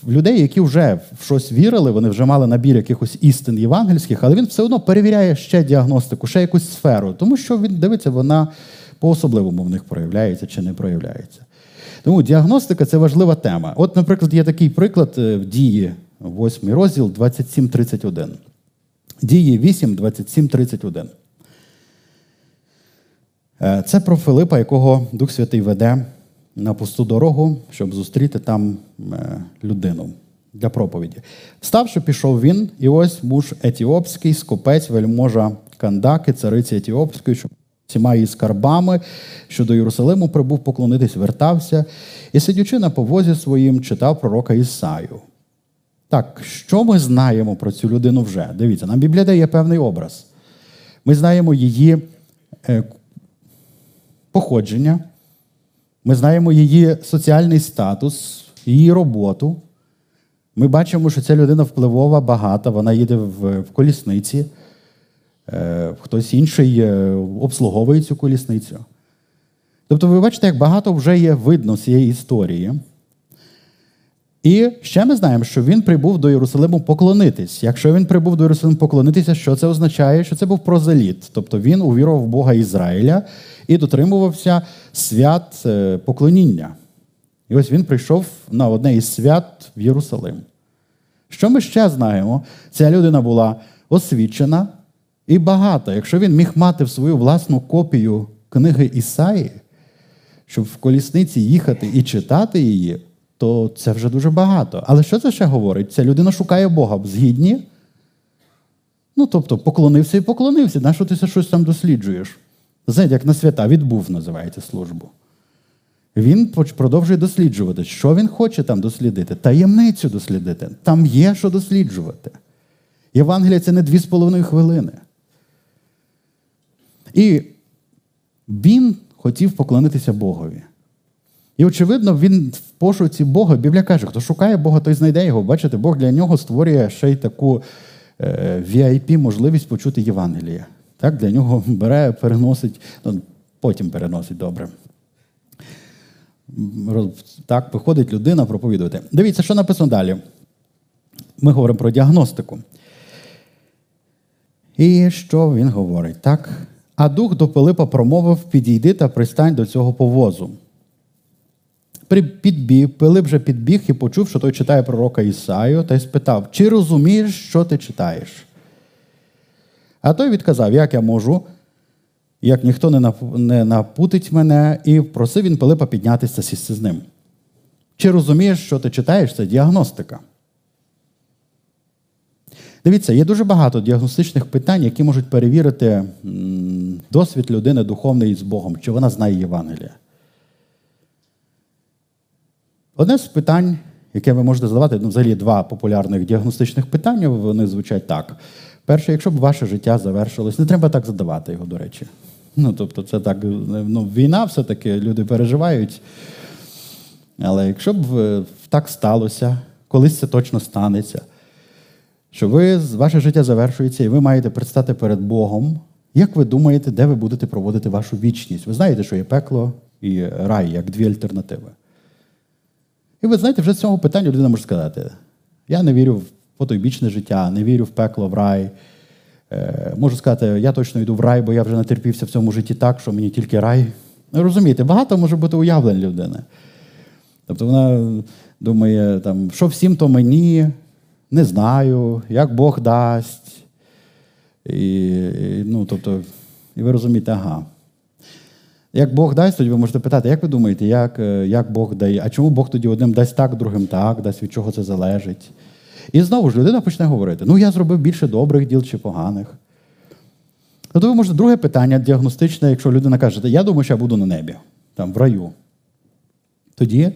в людей, які вже в щось вірили, вони вже мали набір якихось істин євангельських, але він все одно перевіряє ще діагностику, ще якусь сферу, тому що він дивиться, вона по-особливому в них проявляється чи не проявляється. Тому діагностика це важлива тема. От, наприклад, є такий приклад е, в дії, 8 розділ 27.31. Дії 8, 27.31. Е, це про Филипа, якого Дух Святий веде на пусту дорогу, щоб зустріти там е, людину для проповіді. Вставши, пішов він, і ось муж етіопський, скопець, вельможа Кандаки, цариці Етіопської, що всіма її скарбами, що до Єрусалиму прибув поклонитись, вертався, і, сидячи на повозі своїм, читав пророка Ісаю. Так, що ми знаємо про цю людину вже? Дивіться, нам Біблія дає певний образ. Ми знаємо її е, походження, ми знаємо її соціальний статус, її роботу. Ми бачимо, що ця людина впливова, багата, вона їде в колісниці. Е, хтось інший е, обслуговує цю колісницю. Тобто, ви бачите, як багато вже є видно цієї історії. І ще ми знаємо, що він прибув до Єрусалиму поклонитись. Якщо він прибув до Єрусалиму поклонитися, що це означає? Що це був прозеліт. Тобто він увірував в Бога Ізраїля і дотримувався свят е, поклоніння. І ось він прийшов на одне із свят в Єрусалим. Що ми ще знаємо? Ця людина була освічена, і багато. Якщо він міг мати в свою власну копію книги Ісаї, щоб в колісниці їхати і читати її, то це вже дуже багато. Але що це ще говорить? Ця людина шукає Бога згідні. Ну, тобто, поклонився і поклонився. Нащо ти щось там досліджуєш? Знаєте, як на свята відбув, називається службу. Він продовжує досліджувати, що він хоче там дослідити, таємницю дослідити. Там є що досліджувати. Євангелія це не дві з половиною хвилини. І він хотів поклонитися Богові. І, очевидно, він в пошуці Бога, Біблія каже, хто шукає Бога, той знайде його. Бачите, Бог для нього створює ще й таку е, VIP можливість почути Євангеліє. Так, Для нього бере, переносить, ну, потім переносить добре. Так, виходить людина проповідувати. Дивіться, що написано далі. Ми говоримо про діагностику. І що він говорить? Так? А дух до Пилипа промовив: підійди та пристань до цього повозу. Підбіг, Пилип же підбіг і почув, що той читає пророка Ісаю, та й спитав, чи розумієш, що ти читаєш? А той відказав, як я можу, як ніхто не напутить мене, і просив він Пилипа піднятися сісти з ним. Чи розумієш, що ти читаєш? Це діагностика. Дивіться, є дуже багато діагностичних питань, які можуть перевірити досвід людини духовний з Богом, чи вона знає Євангелія. Одне з питань, яке ви можете задавати, ну, взагалі два популярних діагностичних питання, вони звучать так. Перше, якщо б ваше життя завершилось, не треба так задавати його, до речі. Ну, тобто, це так, ну, війна все-таки, люди переживають. Але якщо б е, так сталося, колись це точно станеться, що ви, ваше життя завершується, і ви маєте предстати перед Богом, як ви думаєте, де ви будете проводити вашу вічність? Ви знаєте, що є пекло і рай, як дві альтернативи. І ви знаєте, вже з цього питання людина може сказати: я не вірю в потойбічне життя, не вірю в пекло, в рай. Е, можу сказати, я точно йду в рай, бо я вже натерпівся в цьому житті так, що мені тільки рай. Ну, розумієте, багато може бути уявлень людини. Тобто вона думає, там, що всім то мені, не знаю, як Бог дасть. І, і ну, тобто, і ви розумієте, ага. Як Бог дасть, тоді ви можете питати, як ви думаєте, як е, як Бог дає? А чому Бог тоді одним дасть так, другим так, дасть від чого це залежить? І знову ж людина почне говорити: ну, я зробив більше добрих діл чи поганих. Тобто ви можете друге питання діагностичне, якщо людина каже, я думаю, що я буду на небі, там, в раю. Тоді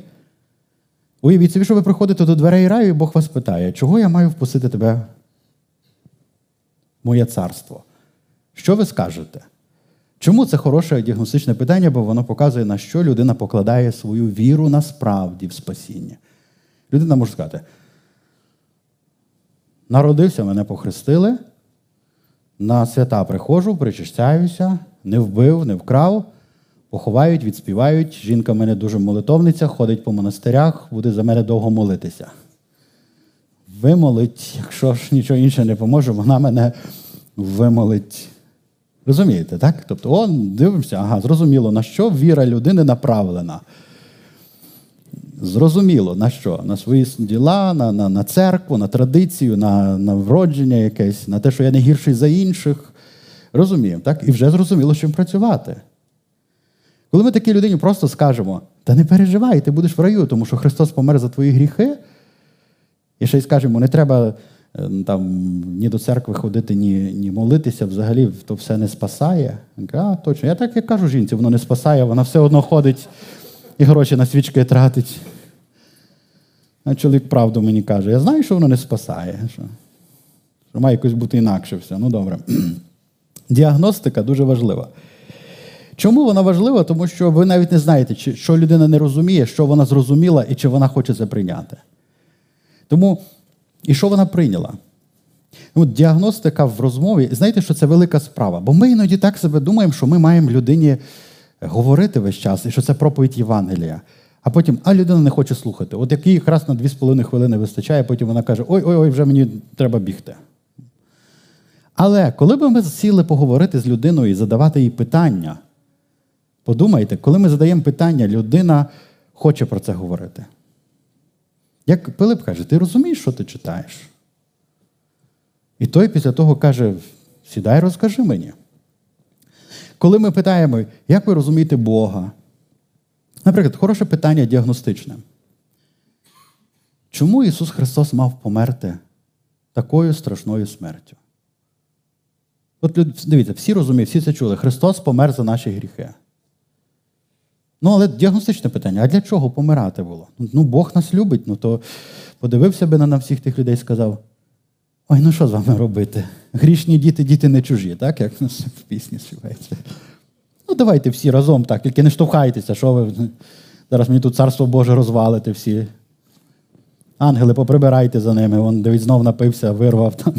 уявіть собі, що ви приходите до дверей раю, і Бог вас питає, чого я маю впустити тебе моє царство? Що ви скажете? Чому це хороше діагностичне питання, бо воно показує, на що людина покладає свою віру насправді в спасіння. Людина може сказати, народився, мене похрестили, на свята приходжу, причищаюся, не вбив, не вкрав, поховають, відспівають. Жінка в мене дуже молитовниця, ходить по монастирях, буде за мене довго молитися. Вимолить, якщо ж нічого інше не поможе, вона мене вимолить. Розумієте, так? Тобто, он, дивимося, ага, зрозуміло, на що віра людини направлена. Зрозуміло, на що? На свої діла, на на, на церкву, на традицію, на на вродження якесь, на те, що я не гірший за інших. Розуміємо, так? І вже зрозуміло, чим працювати. Коли ми такій людині просто скажемо, та не переживай, ти будеш в раю, тому що Христос помер за твої гріхи, і ще й скажемо, не треба е, там, ні до церкви ходити, ні ні молитися, взагалі то все не спасає. А, точно. Я так і кажу жінці, воно не спасає, вона все одно ходить і гроші на свічки тратить. А чоловік правду мені каже, я знаю, що воно не спасає. Що, що має якось бути інакше все. Ну добре. Діагностика дуже важлива. Чому вона важлива? Тому що ви навіть не знаєте, що людина не розуміє, що вона зрозуміла і чи вона хоче це прийняти. Тому, і що вона прийняла? От Діагностика в розмові, знаєте, що це велика справа. Бо ми іноді так себе думаємо, що ми маємо людині говорити весь час, і що це проповідь Євангелія. А потім, а людина не хоче слухати. От як їй якраз на 2,5 хвилини вистачає, потім вона каже: Ой-ой, ой, вже мені треба бігти. Але коли б ми сіли поговорити з людиною і задавати їй питання, подумайте, коли ми задаємо питання, людина хоче про це говорити. Як Пилип каже, ти розумієш, що ти читаєш? І той після того каже: сідай, розкажи мені. Коли ми питаємо, як ви розумієте Бога? Наприклад, хороше питання діагностичне. Чому Ісус Христос мав померти такою страшною смертю? От дивіться, всі розуміють, всі це чули. Христос помер за наші гріхи. Ну, але діагностичне питання: а для чого помирати було? Ну, Бог нас любить, ну то подивився би на всіх тих людей і сказав: ой, ну що з вами робити? Грішні діти, діти не чужі, так? Як нас в пісні співається. Ну, давайте всі разом так, тільки не штовхайтеся, що ви. Зараз мені тут царство Боже розвалите всі. Ангели, поприбирайте за ними. Вон дивись, знов напився, вирвав там.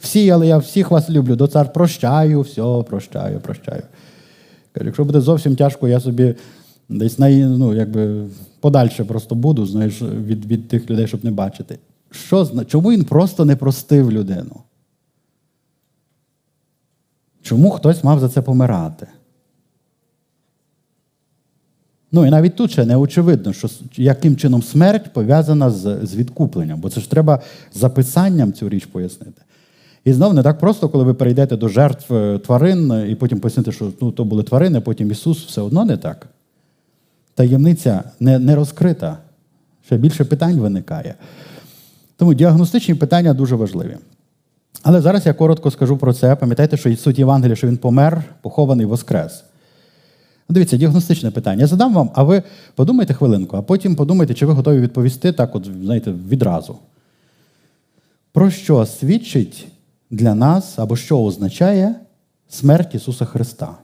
Всі, але я всіх вас люблю. До цар прощаю, все, прощаю, прощаю. Якщо буде зовсім тяжко, я собі десь на, ну, якби подальше просто буду, знаєш, від від тих людей, щоб не бачити. Що, Чому він просто не простив людину? Чому хтось мав за це помирати? Ну і навіть тут ще не очевидно, що яким чином смерть пов'язана з з відкупленням, бо це ж треба записанням цю річ пояснити. І знову не так просто, коли ви перейдете до жертв е, тварин і потім пояснити, що ну, то були тварини, потім Ісус, все одно не так. Таємниця не, не розкрита. Ще більше питань виникає. Тому діагностичні питання дуже важливі. Але зараз я коротко скажу про це. Пам'ятайте, що суть Євангелія, що він помер, похований, воскрес. Дивіться, діагностичне питання. Я задам вам, а ви подумайте хвилинку, а потім подумайте, чи ви готові відповісти так, от, знаєте, відразу. Про що свідчить для нас або що означає смерть Ісуса Христа?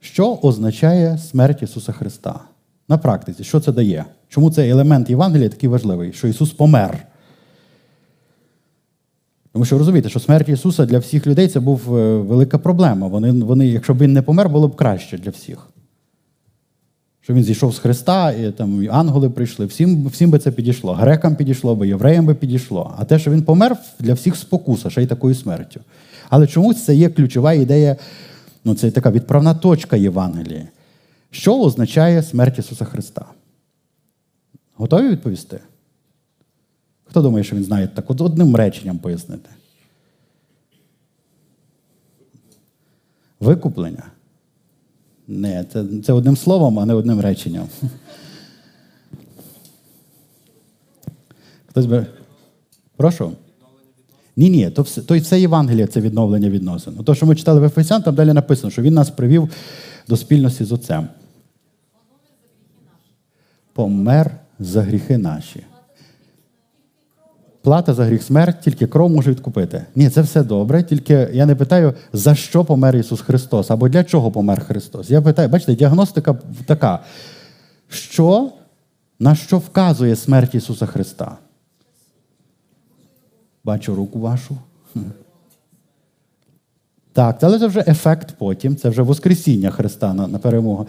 Що означає смерть Ісуса Христа? На практиці, що це дає? Чому цей елемент Євангелія такий важливий, що Ісус помер? Тому що розумієте, що смерть Ісуса для всіх людей це був е, велика проблема. Вони, вони, Якщо б він не помер, було б краще для всіх. Що він зійшов з Христа, і там і ангели прийшли, всім всім би це підійшло. Грекам підійшло би, євреям би підійшло. А те, що він помер, для всіх спокуса, ще й такою смертю. Але чомусь це є ключова ідея, ну це така відправна точка Євангелії. Що означає смерть Ісуса Христа? Готові відповісти? Хто думає, що він знає так от одним реченням пояснити? Викуплення? Не, це, це одним словом, а не одним реченням. Хтось би. Прошу? Ні, ні, то все, то все Євангеліє це відновлення відносин. То, що ми читали в Ефесян, там далі написано, що він нас привів до спільності з Отцем. Помер за гріхи наші. Плата за гріх смерть, тільки кров може відкупити. Ні, це все добре, тільки я не питаю, за що помер Ісус Христос, або для чого помер Христос. Я питаю, бачите, діагностика така, що, на що вказує смерть Ісуса Христа? Бачу руку вашу. Так, але це вже ефект потім, це вже Воскресіння Христа на, на перемогу.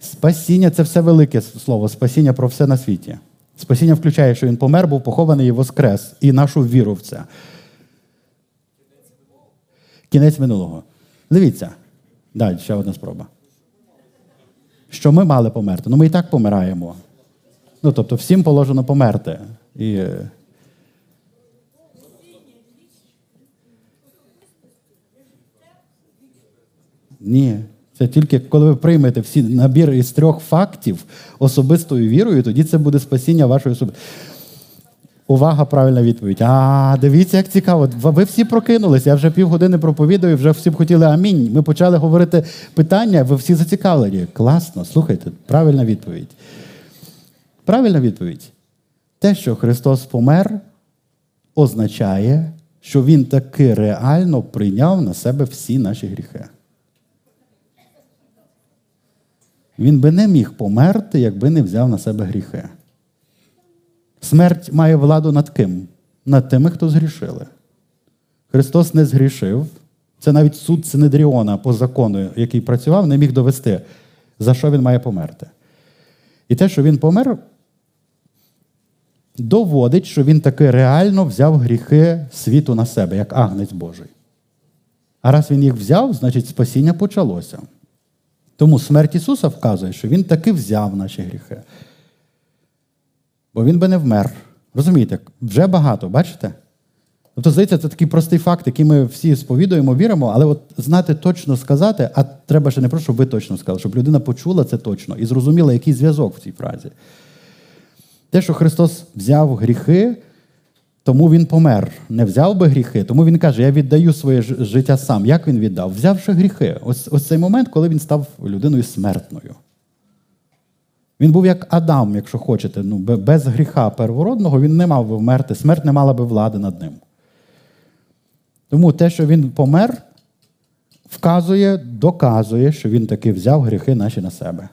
Спасіння це все велике слово, спасіння про все на світі. Спасіння включає, що він помер, був похований і воскрес, і нашу віру в це. Кінець минулого. Дивіться. Далі, ще одна спроба. Що ми мали померти? Ну, ми і так помираємо. Ну, тобто, всім положено померти. І... ні. Це тільки коли ви приймете всі набір із трьох фактів особистою вірою, тоді це буде спасіння вашої особи. Увага, правильна відповідь. А, дивіться, як цікаво. Ви всі прокинулись. Я вже півгодини проповідаю, вже всі б хотіли амінь. Ми почали говорити питання, ви всі зацікавлені. Класно, слухайте, правильна відповідь. Правильна відповідь. Те, що Христос помер, означає, що Він таки реально прийняв на себе всі наші гріхи. Він би не міг померти, якби не взяв на себе гріхи. Смерть має владу над ким? Над тими, хто згрішили. Христос не згрішив. Це навіть суд Синедріона по закону, який працював, не міг довести, за що він має померти. І те, що він помер, доводить, що він таки реально взяв гріхи світу на себе, як агнець Божий. А раз він їх взяв, значить спасіння почалося. Тому смерть Ісуса вказує, що Він таки взяв наші гріхи. Бо Він би не вмер. Розумієте, вже багато, бачите? Тобто, здається, це такий простий факт, який ми всі сповідуємо, віримо, але от знати точно сказати, а треба ще не просто, щоб ви точно сказали, щоб людина почула це точно і зрозуміла, який зв'язок в цій фразі. Те, що Христос взяв гріхи, тому Він помер. Не взяв би гріхи, тому Він каже, я віддаю своє життя сам. Як він віддав? Взявши гріхи. Ось ось цей момент, коли він став людиною смертною. Він був як Адам, якщо хочете, ну, без гріха первородного він не мав би вмерти, смерть не мала би влади над ним. Тому те, що він помер, вказує, доказує, що він таки взяв гріхи наші на себе.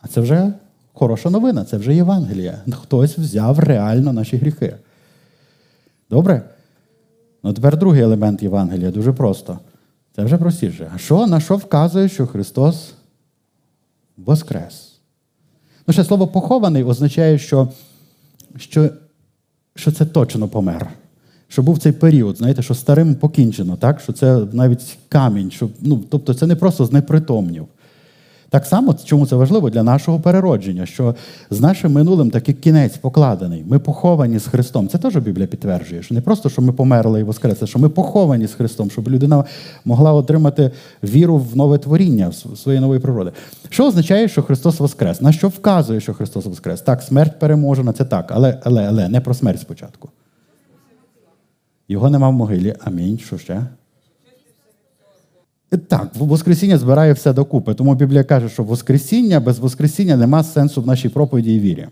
А це вже хороша новина, це вже Євангелія. Хтось взяв реально наші гріхи. Добре? Ну тепер другий елемент Євангелія дуже просто. Це вже простіше. А що на що вказує, що Христос воскрес? Ну, ще слово похований означає, що що, що це точно помер. Що був цей період, знаєте, що старим покінчено, так? що це навіть камінь, що, ну, тобто це не просто знепритомнів. Так само, чому це важливо для нашого переродження, що з нашим минулим такий кінець покладений. Ми поховані з Христом. Це теж Біблія підтверджує, що не просто, що ми померли і воскресли, що ми поховані з Христом, щоб людина могла отримати віру в нове творіння в своєї нової природи. Що означає, що Христос Воскрес? На що вказує, що Христос Воскрес? Так, смерть переможена, це так, але, але, але не про смерть спочатку. Його нема в могилі. Амінь. Що ще? Так, Воскресіння збирає все докупи. Тому Біблія каже, що Воскресіння без Воскресіння нема сенсу в нашій проповіді і вірі.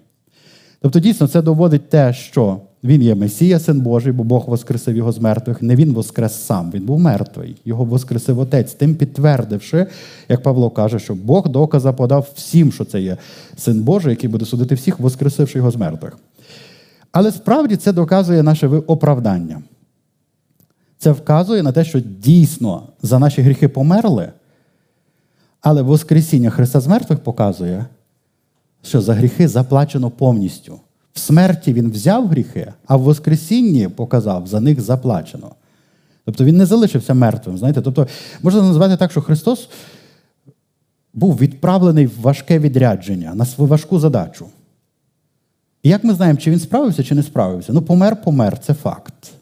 Тобто, дійсно, це доводить те, що він є Месія, син Божий, бо Бог воскресив його з мертвих. Не він воскрес сам, він був мертвий. Його воскресив Отець, тим підтвердивши, як Павло каже, що Бог доказа подав всім, що це є син Божий, який буде судити всіх, воскресивши його з мертвих. Але справді це доказує наше оправдання. Це вказує на те, що дійсно за наші гріхи померли, але Воскресіння Христа з мертвих показує, що за гріхи заплачено повністю. В смерті Він взяв гріхи, а в Воскресінні показав, за них заплачено. Тобто він не залишився мертвим. знаєте? Тобто, можна назвати так, що Христос був відправлений в важке відрядження на свою важку задачу. І як ми знаємо, чи він справився, чи не справився? Ну, помер, помер, це факт.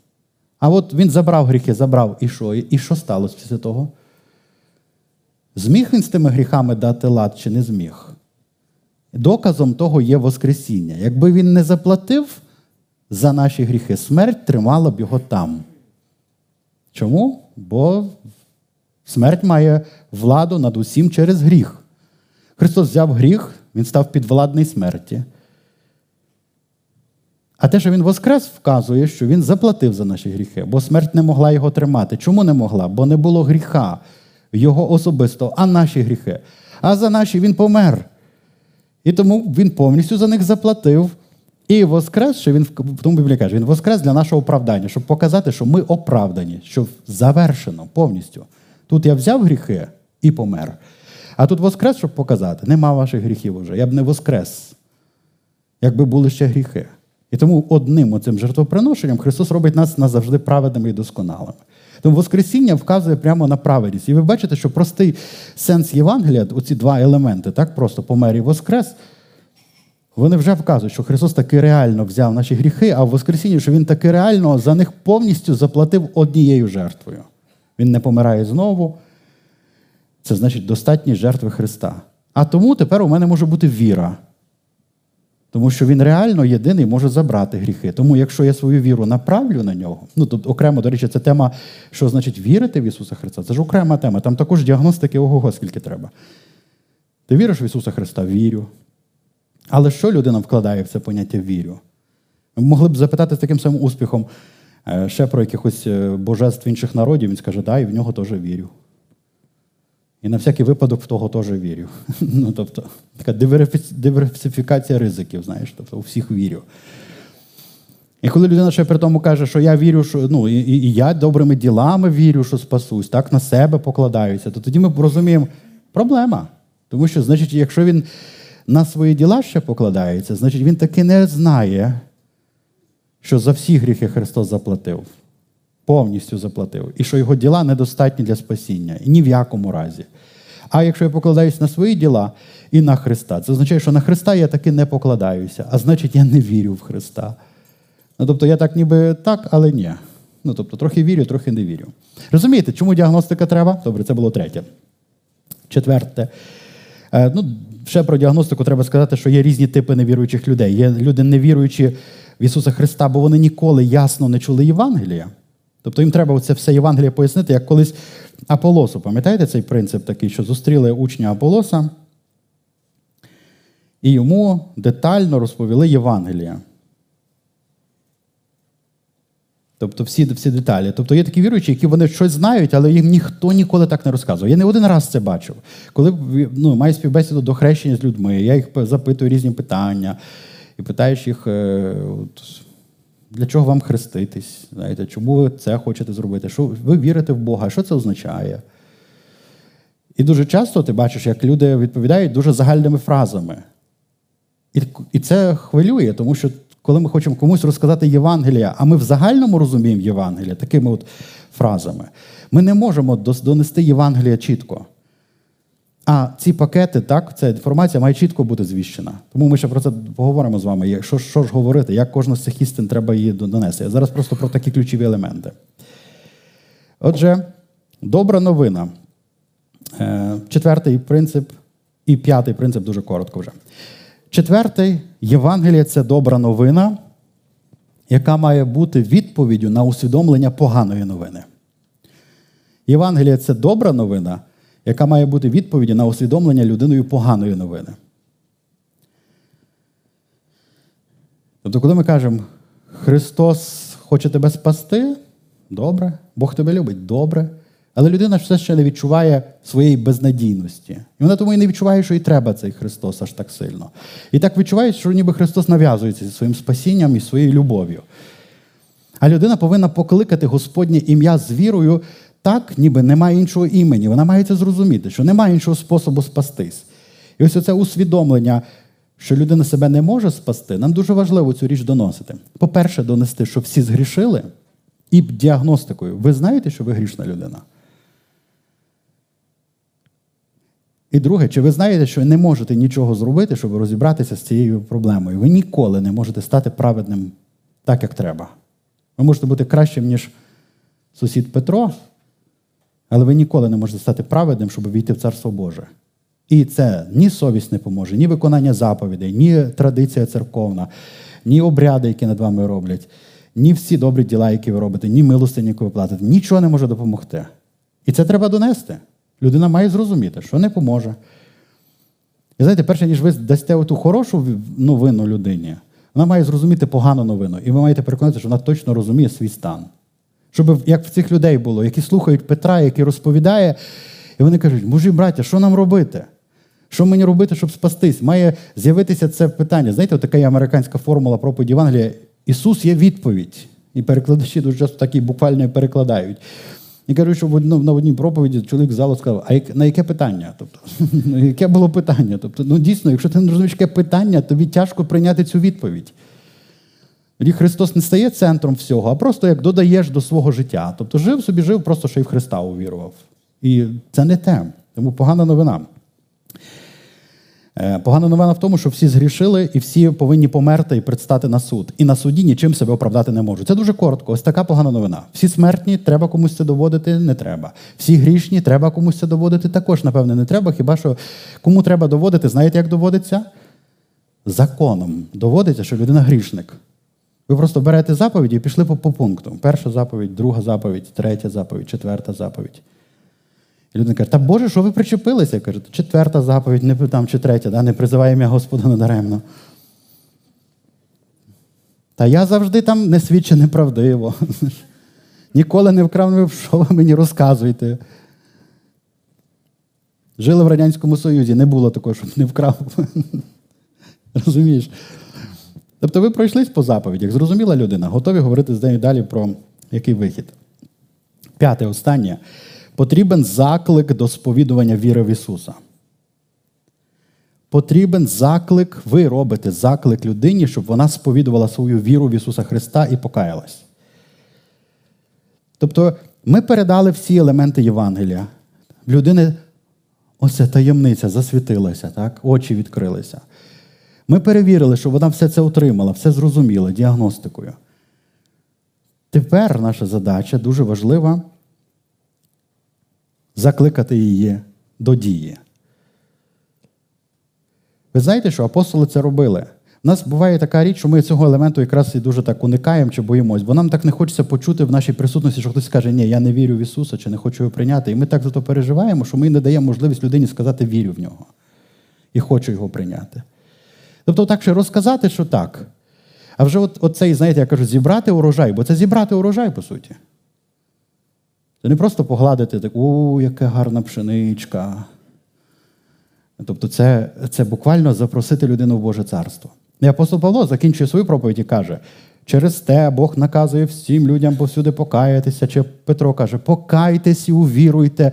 А от він забрав гріхи, забрав і що? І що сталося після того? Зміг він з тими гріхами дати лад чи не зміг? Доказом того є Воскресіння. Якби він не заплатив за наші гріхи, смерть тримала б його там. Чому? Бо смерть має владу над усім через гріх. Христос взяв гріх, він став підвладний смерті. А те, що він воскрес, вказує, що він заплатив за наші гріхи, бо смерть не могла його тримати. Чому не могла? Бо не було гріха його особисто, а наші гріхи. А за наші він помер. І тому він повністю за них заплатив. І воскрес, що він тому Біблії каже, він воскрес для нашого оправдання, щоб показати, що ми оправдані, що завершено повністю. Тут я взяв гріхи і помер. А тут воскрес, щоб показати, нема ваших гріхів уже. Я б не воскрес, якби були ще гріхи. І тому одним оцим жертвоприношенням Христос робить нас назавжди праведними і досконалими. Тому Воскресіння вказує прямо на праведність. І ви бачите, що простий сенс Євангелія, оці два елементи, так просто помер і воскрес, вони вже вказують, що Христос таки реально взяв наші гріхи, а в Воскресінні, що Він таки реально за них повністю заплатив однією жертвою. Він не помирає знову. Це значить достатні жертви Христа. А тому тепер у мене може бути віра. Тому що він реально єдиний може забрати гріхи. Тому, якщо я свою віру направлю на нього, ну тобто окремо, до речі, це тема, що значить вірити в Ісуса Христа. Це ж окрема тема. Там також діагностики ого, скільки треба. Ти віриш в Ісуса Христа? Вірю. Але що людина вкладає в це поняття вірю? Ми могли б запитати з таким самим успіхом е, ще про якихось е, божеств інших народів, він скаже, да, і в нього теж вірю. І на всякий випадок в того теж вірю. Ну, тобто, така диверсифікація ризиків, знаєш, тобто у всіх вірю. І коли людина ще при тому каже, що я вірю, що ну, і, і я добрими ділами вірю, що спасусь, так на себе покладаюся, то тоді ми розуміємо, проблема. Тому що, значить, якщо він на свої діла ще покладається, значить він таки не знає, що за всі гріхи Христос заплатив повністю заплатив, і що його діла недостатні для спасіння, ні в якому разі. А якщо я покладаюся на свої діла і на Христа, це означає, що на Христа я таки не покладаюся, а значить, я не вірю в Христа. Ну, Тобто я так ніби так, але ні. Ну, тобто, трохи вірю, трохи не вірю. Розумієте, чому діагностика треба? Добре, це було третє. Четверте. Е, ну, Ще про діагностику треба сказати, що є різні типи невіруючих людей. Є люди, невіруючі в Ісуса Христа, бо вони ніколи ясно не чули Євангелія. Тобто їм треба це все Євангеліє пояснити, як колись Аполосу. Пам'ятаєте цей принцип такий, що зустріли учня Аполоса і йому детально розповіли Євангелія. Тобто всі всі деталі. Тобто є такі віруючі, які вони щось знають, але їм ніхто ніколи так не розказує. Я не один раз це бачив. Коли ну, маю співбесіду до хрещення з людьми, я їх запитую різні питання і питаєш їх. Е, от, для чого вам хреститись? Знаєте, Чому ви це хочете зробити? Що Ви вірите в Бога? Що це означає? І дуже часто ти бачиш, як люди відповідають дуже загальними фразами. І і це хвилює, тому що коли ми хочемо комусь розказати Євангелія, а ми в загальному розуміємо Євангелія такими от фразами, ми не можемо донести Євангелія чітко. А ці пакети, так, ця інформація має чітко бути звіщена. Тому ми ще про це поговоримо з вами. Що, що ж говорити, як кожна з цих істин треба її донести. Я зараз просто про такі ключові елементи. Отже, добра новина. Е, четвертий принцип і п'ятий принцип дуже коротко вже. Четвертий Євангеліє це добра новина. яка має бути відповіддю на усвідомлення поганої новини. Євангелія це добра новина, яка має бути відповіддю на усвідомлення людиною поганої новини. Тобто, коли ми кажемо, Христос хоче тебе спасти, добре, Бог тебе любить, добре. Але людина все ще не відчуває своєї безнадійності. І вона тому і не відчуває, що і треба цей Христос аж так сильно. І так відчуває, що ніби Христос нав'язується зі своїм спасінням і своєю любов'ю. А людина повинна покликати Господнє ім'я з вірою так, ніби немає іншого імені. Вона має це зрозуміти, що немає іншого способу спастись. І ось це усвідомлення, що людина себе не може спасти, нам дуже важливо цю річ доносити. По-перше, донести, що всі згрішили, і діагностикою. Ви знаєте, що ви грішна людина? І друге, чи ви знаєте, що не можете нічого зробити, щоб розібратися з цією проблемою? Ви ніколи не можете стати праведним так, як треба. Ви можете бути кращим, ніж сусід Петро, але ви ніколи не можете стати праведним, щоб війти в Царство Боже. І це ні совість не поможе, ні виконання заповідей, ні традиція церковна, ні обряди, які над вами роблять, ні всі добрі діла, які ви робите, ні милостині, яку ви платите. Нічого не може допомогти. І це треба донести. Людина має зрозуміти, що не поможе. І знаєте, перше, ніж ви дасте оту хорошу новину людині, вона має зрозуміти погану новину. І ви маєте переконатися, що вона точно розуміє свій стан. Щоб як в цих людей було, які слухають Петра, який розповідає, і вони кажуть, мужі, браття, що нам робити? Що мені робити, щоб спастись? Має з'явитися це питання. Знаєте, така є американська формула проповіді Євангелія. Ісус є відповідь. І перекладачі дуже часто такі буквально перекладають. І кажуть, що на одній проповіді чоловік з залу сказав, а на яке питання? Тобто, яке було питання? Тобто, ну дійсно, якщо ти не розумієш, яке питання, тобі тяжко прийняти цю відповідь. Тоді Христос не стає центром всього, а просто як додаєш до свого життя. Тобто жив собі, жив, просто що й в Христа увірував. І це не те. Тому погана новина. Е, погана новина в тому, що всі згрішили і всі повинні померти і предстати на суд. І на суді нічим себе оправдати не можуть. Це дуже коротко. Ось така погана новина. Всі смертні, треба комусь це доводити, не треба. Всі грішні, треба комусь це доводити. Також, напевне, не треба. Хіба що кому треба доводити, знаєте, як доводиться? Законом доводиться, що людина грішник. Ви просто берете заповіді і пішли по, по пункту. Перша заповідь, друга заповідь, третя заповідь, четверта заповідь. І людина каже, та Боже, що ви причепилися? Каже, четверта заповідь, не там, чи третя, да? не призиває ім'я Господа надаремно. Та я завжди там не свідчу неправдиво. Ніколи не вкрав, що ви мені розказуєте. Жили в Радянському Союзі, не було такого, щоб не вкрав. Розумієш? Тобто ви пройшлись по заповідях, зрозуміла людина, готові говорити з нею далі про який вихід. П'яте, останнє потрібен заклик до сповідування віри в Ісуса. Потрібен заклик, ви робите заклик людині, щоб вона сповідувала свою віру в Ісуса Христа і покаялась. Тобто ми передали всі елементи Євангелія. Людини оця таємниця засвітилася, так? очі відкрилися. Ми перевірили, що вона все це отримала, все зрозуміла діагностикою. Тепер наша задача дуже важлива закликати її до дії. Ви знаєте, що апостоли це робили? У нас буває така річ, що ми цього елементу якраз і дуже так уникаємо чи боїмось, бо нам так не хочеться почути в нашій присутності, що хтось скаже, ні, я не вірю в Ісуса чи не хочу його прийняти. І ми так за то переживаємо, що ми не даємо можливість людині сказати вірю в нього і хочу його прийняти. Тобто, так ще розказати, що так. А вже от, оцей, знаєте, я кажу, зібрати урожай, бо це зібрати урожай, по суті. Це не просто погладити так, о, яка гарна пшеничка. Тобто, це це буквально запросити людину в Боже царство. І апостол Павло закінчує свою проповідь і каже: через те Бог наказує всім людям повсюди покаятися. Чи Петро каже, покайтесь і увіруйте.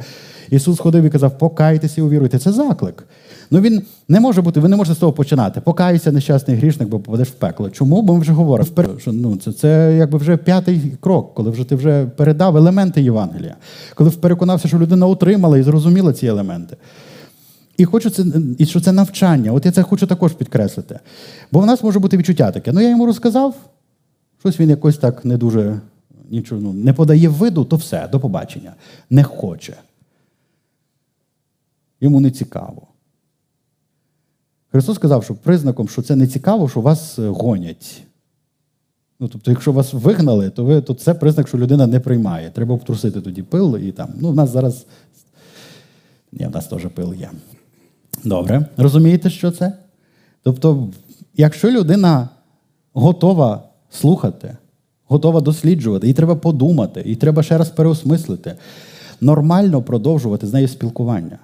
Ісус ходив і казав, покайтеся і увіруйте. Це заклик. Ну він не може бути, ви не можете з того починати. Покайся, нещасний грішник, бо попадеш в пекло. Чому? Бо ми вже говоримо. що ну, Це це якби вже п'ятий крок, коли вже ти вже передав елементи Євангелія, коли переконався, що людина отримала і зрозуміла ці елементи. І хочу це, і що це навчання. От я це хочу також підкреслити. Бо в нас може бути відчуття таке. Ну я йому розказав, щось він якось так не дуже нічого ну, не подає виду, то все, до побачення. Не хоче. Йому не цікаво. Христос сказав, що признаком, що це не цікаво, що вас е, гонять. Ну, тобто, якщо вас вигнали, то ви то це признак, що людина не приймає. Треба обтрусити тоді пил і там. Ну, в нас зараз. Ні, в нас теж пил є. Добре. Розумієте, що це? Тобто, якщо людина готова слухати, готова досліджувати, їй треба подумати, і треба ще раз переосмислити, нормально продовжувати з нею спілкування.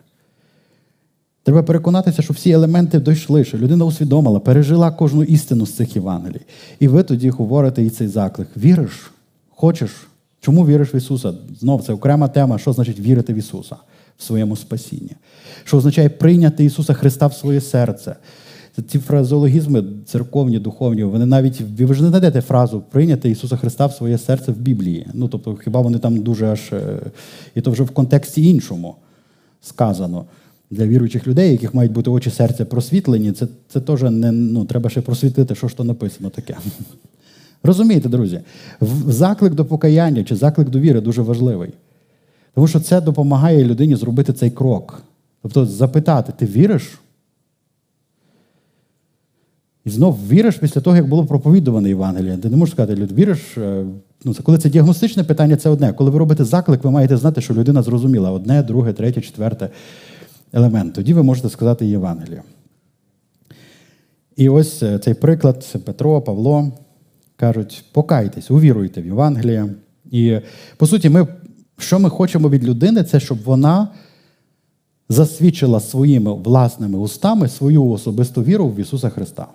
Треба переконатися, що всі елементи дійшли, що людина усвідомила, пережила кожну істину з цих Євангелій. І ви тоді говорите і цей заклик. Віриш? Хочеш? Чому віриш в Ісуса? Знов це окрема тема, що значить вірити в Ісуса в своєму спасінні. Що означає прийняти Ісуса Христа в своє серце. Ці фразеологізми церковні, духовні, вони навіть ви ж не знайдете фразу прийняти Ісуса Христа в своє серце в Біблії. Ну, тобто, хіба вони там дуже аж. Е, і то вже в контексті іншому сказано для віруючих людей, яких мають бути очі серця просвітлені, це це теж не ну, треба ще просвітлити, що ж то написано таке. Розумієте, друзі? Заклик до покаяння чи заклик до віри дуже важливий. Тому що це допомагає людині зробити цей крок. Тобто запитати, ти віриш? І знов віриш після того, як було проповідуване Євангеліє. Ти не можеш сказати, люд, віриш. Е, ну, Коли це діагностичне питання, це одне. Коли ви робите заклик, ви маєте знати, що людина зрозуміла одне, друге, третє, четверте елемент. Тоді ви можете сказати Євангелію. І ось е, цей приклад Петро, Павло кажуть: покайтесь, увіруйте в Євангеліє. І по суті, ми, що ми хочемо від людини, це щоб вона засвідчила своїми власними устами свою особисту віру в Ісуса Христа.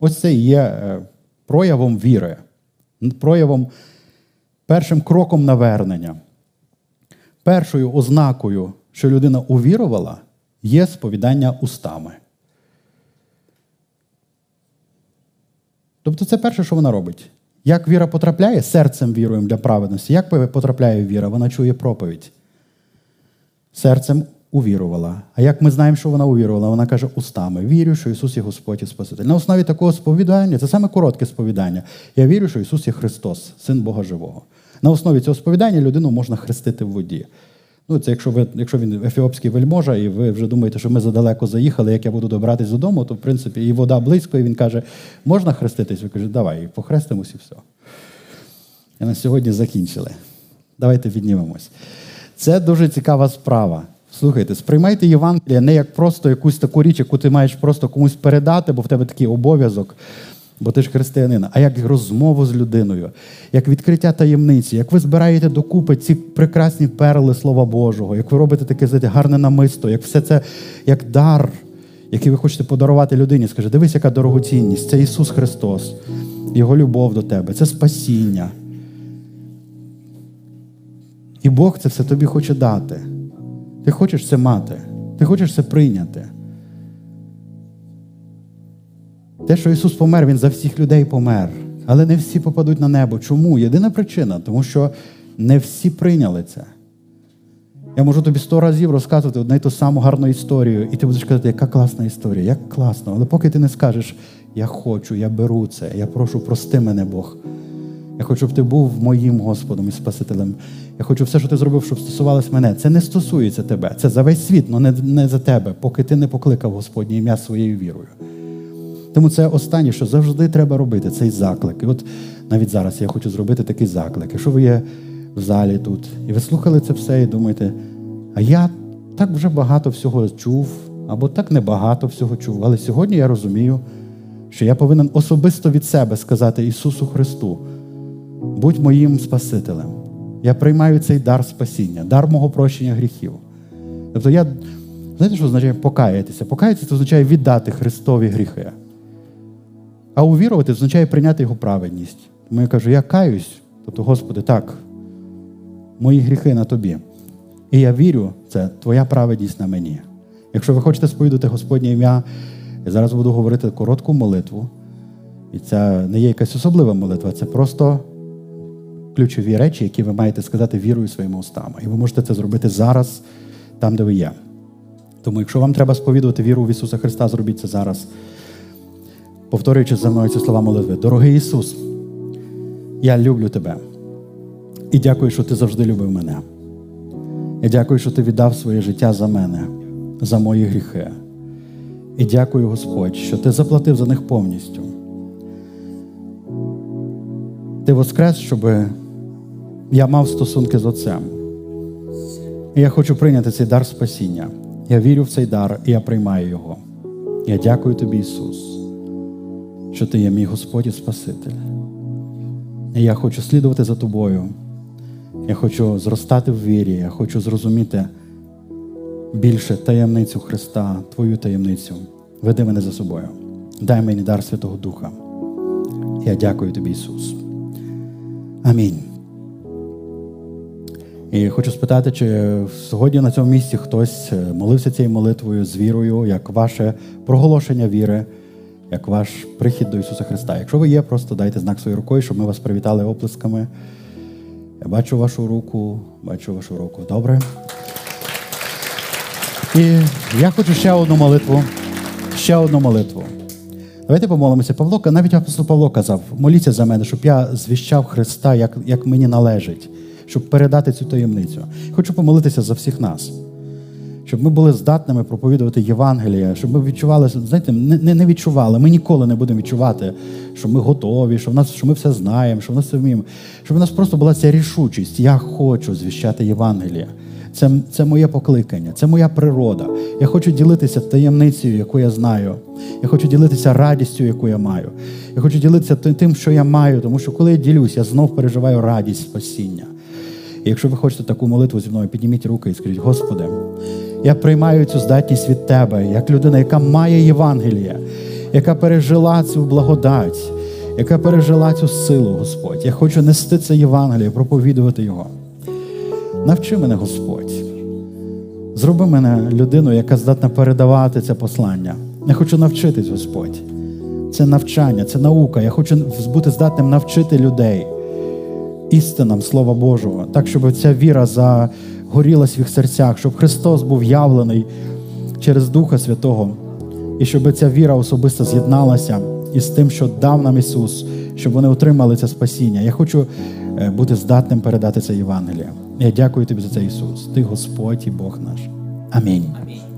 Ось це є е, проявом віри, проявом, першим кроком навернення. Першою ознакою, що людина увірувала, є сповідання устами. Тобто це перше, що вона робить. Як віра потрапляє, серцем віруємо для праведності. Як потрапляє віра? Вона чує проповідь. Серцем увірувала. А як ми знаємо, що вона увірувала? Вона каже устами. Вірю, що Ісус є Господь і Спаситель. На основі такого сповідання, це саме коротке сповідання. Я вірю, що Ісус є Христос, Син Бога Живого. На основі цього сповідання людину можна хрестити в воді. Ну, це якщо ви, якщо він ефіопський вельможа, і ви вже думаєте, що ми задалеко заїхали, як я буду добратися додому, то в принципі і вода близько, і він каже, можна хреститись? Ви кажете, давай, похрестимось і все. І на сьогодні закінчили. Давайте піднімемось. Це дуже цікава справа. Слухайте, сприймайте Євангелія не як просто якусь таку річ, яку ти маєш просто комусь передати, бо в тебе такий обов'язок бо ти ж християнин, а як розмову з людиною, як відкриття таємниці, як ви збираєте докупи ці прекрасні перли Слова Божого, як ви робите таке гарне намисто, як все це як дар, який ви хочете подарувати людині. Скаже, дивись, яка дорогоцінність. Це Ісус Христос, Його любов до тебе, це спасіння. І Бог це все тобі хоче дати. Ти хочеш це мати, ти хочеш це прийняти. Те, що Ісус помер, Він за всіх людей помер. Але не всі попадуть на небо. Чому? Єдина причина, тому що не всі прийняли це. Я можу тобі сто разів розказувати одну і ту саму гарну історію, і ти будеш казати, яка класна історія, як класно. Але поки ти не скажеш, я хочу, я беру це, я прошу, прости мене, Бог. Я хочу, щоб ти був моїм Господом і Спасителем. Я хочу все, що ти зробив, щоб стосувалось мене. Це не стосується тебе. Це за весь світ, але не за тебе, поки ти не покликав Господнє ім'я своєю вірою. Тому це останнє, що завжди треба робити, цей заклик. І от навіть зараз я хочу зробити такий заклик. Якщо ви є в залі тут, і ви слухали це все і думаєте, а я так вже багато всього чув, або так небагато всього чув. Але сьогодні я розумію, що я повинен особисто від себе сказати Ісусу Христу, будь моїм Спасителем. Я приймаю цей дар спасіння, дар мого прощення гріхів. Тобто я, знаєте, що означає покаятися? Покаятися це означає віддати Христові гріхи. А увірувати означає прийняти його праведність. Тому я кажу, я каюсь, тобто, Господи, так, мої гріхи на тобі. І я вірю, це твоя праведність на мені. Якщо ви хочете сповідати Господнє ім'я, я зараз буду говорити коротку молитву. І це не є якась особлива молитва, це просто ключові речі, які ви маєте сказати вірою своїми устами. І ви можете це зробити зараз, там, де ви є. Тому, якщо вам треба сповідувати віру в Ісуса Христа, зробіть це зараз повторюючи за мною ці слова молитви. Дорогий Ісус, я люблю тебе і дякую, що ти завжди любив мене. Я дякую, що ти віддав своє життя за мене, за мої гріхи. І дякую, Господь, що ти заплатив за них повністю. Ти воскрес, щоб я мав стосунки з Отцем. І я хочу прийняти цей дар спасіння. Я вірю в цей дар і я приймаю його. Я дякую тобі, Ісус, що Ти є мій Господь і Спаситель. І я хочу слідувати за тобою. Я хочу зростати в вірі, я хочу зрозуміти більше таємницю Христа, Твою таємницю. Веди мене за собою. Дай мені дар Святого Духа. Я дякую тобі, Ісус. Амінь. І хочу спитати, чи сьогодні на цьому місці хтось е, молився цією молитвою з вірою, як ваше проголошення віри, як ваш прихід до Ісуса Христа. Якщо ви є, просто дайте знак своєю рукою, щоб ми вас привітали оплесками. Я бачу вашу руку, бачу вашу руку. Добре. І я хочу ще одну молитву. Ще одну молитву. Давайте помолимося. Павло, навіть апостол Павло казав, моліться за мене, щоб я звіщав Христа, як, як мені належить, щоб передати цю таємницю. Хочу помолитися за всіх нас, щоб ми були здатними проповідувати Євангелія, щоб ми відчували, знаєте, не, не відчували, ми ніколи не будемо відчувати, що ми готові, що, в нас, що ми все знаємо, що в нас все вміємо. Щоб у нас просто була ця рішучість. Я хочу звіщати Євангелія. Це, це моє покликання, це моя природа. Я хочу ділитися таємницею, яку я знаю. Я хочу ділитися радістю, яку я маю. Я хочу ділитися тим, що я маю, тому що коли я ділюсь, я знов переживаю радість спасіння. І якщо ви хочете таку молитву зі мною, підніміть руки і скажіть, Господи, я приймаю цю здатність від Тебе, як людина, яка має Євангеліє, яка пережила цю благодать, яка пережила цю силу, Господь. Я хочу нести це Євангеліє, проповідувати його. Навчи мене, Господь. Зроби мене людиною, яка здатна передавати це послання. Я хочу навчитись, Господь. Це навчання, це наука. Я хочу бути здатним навчити людей істинам Слова Божого, так, щоб ця віра загорілась в їх серцях, щоб Христос був явлений через Духа Святого, і щоб ця віра особисто з'єдналася із тим, що дав нам Ісус, щоб вони отримали це спасіння. Я хочу е, бути здатним передати це Євангеліє. Я дякую тобі за це, Ісус. Ти Господь і Бог наш. Амінь. Амінь.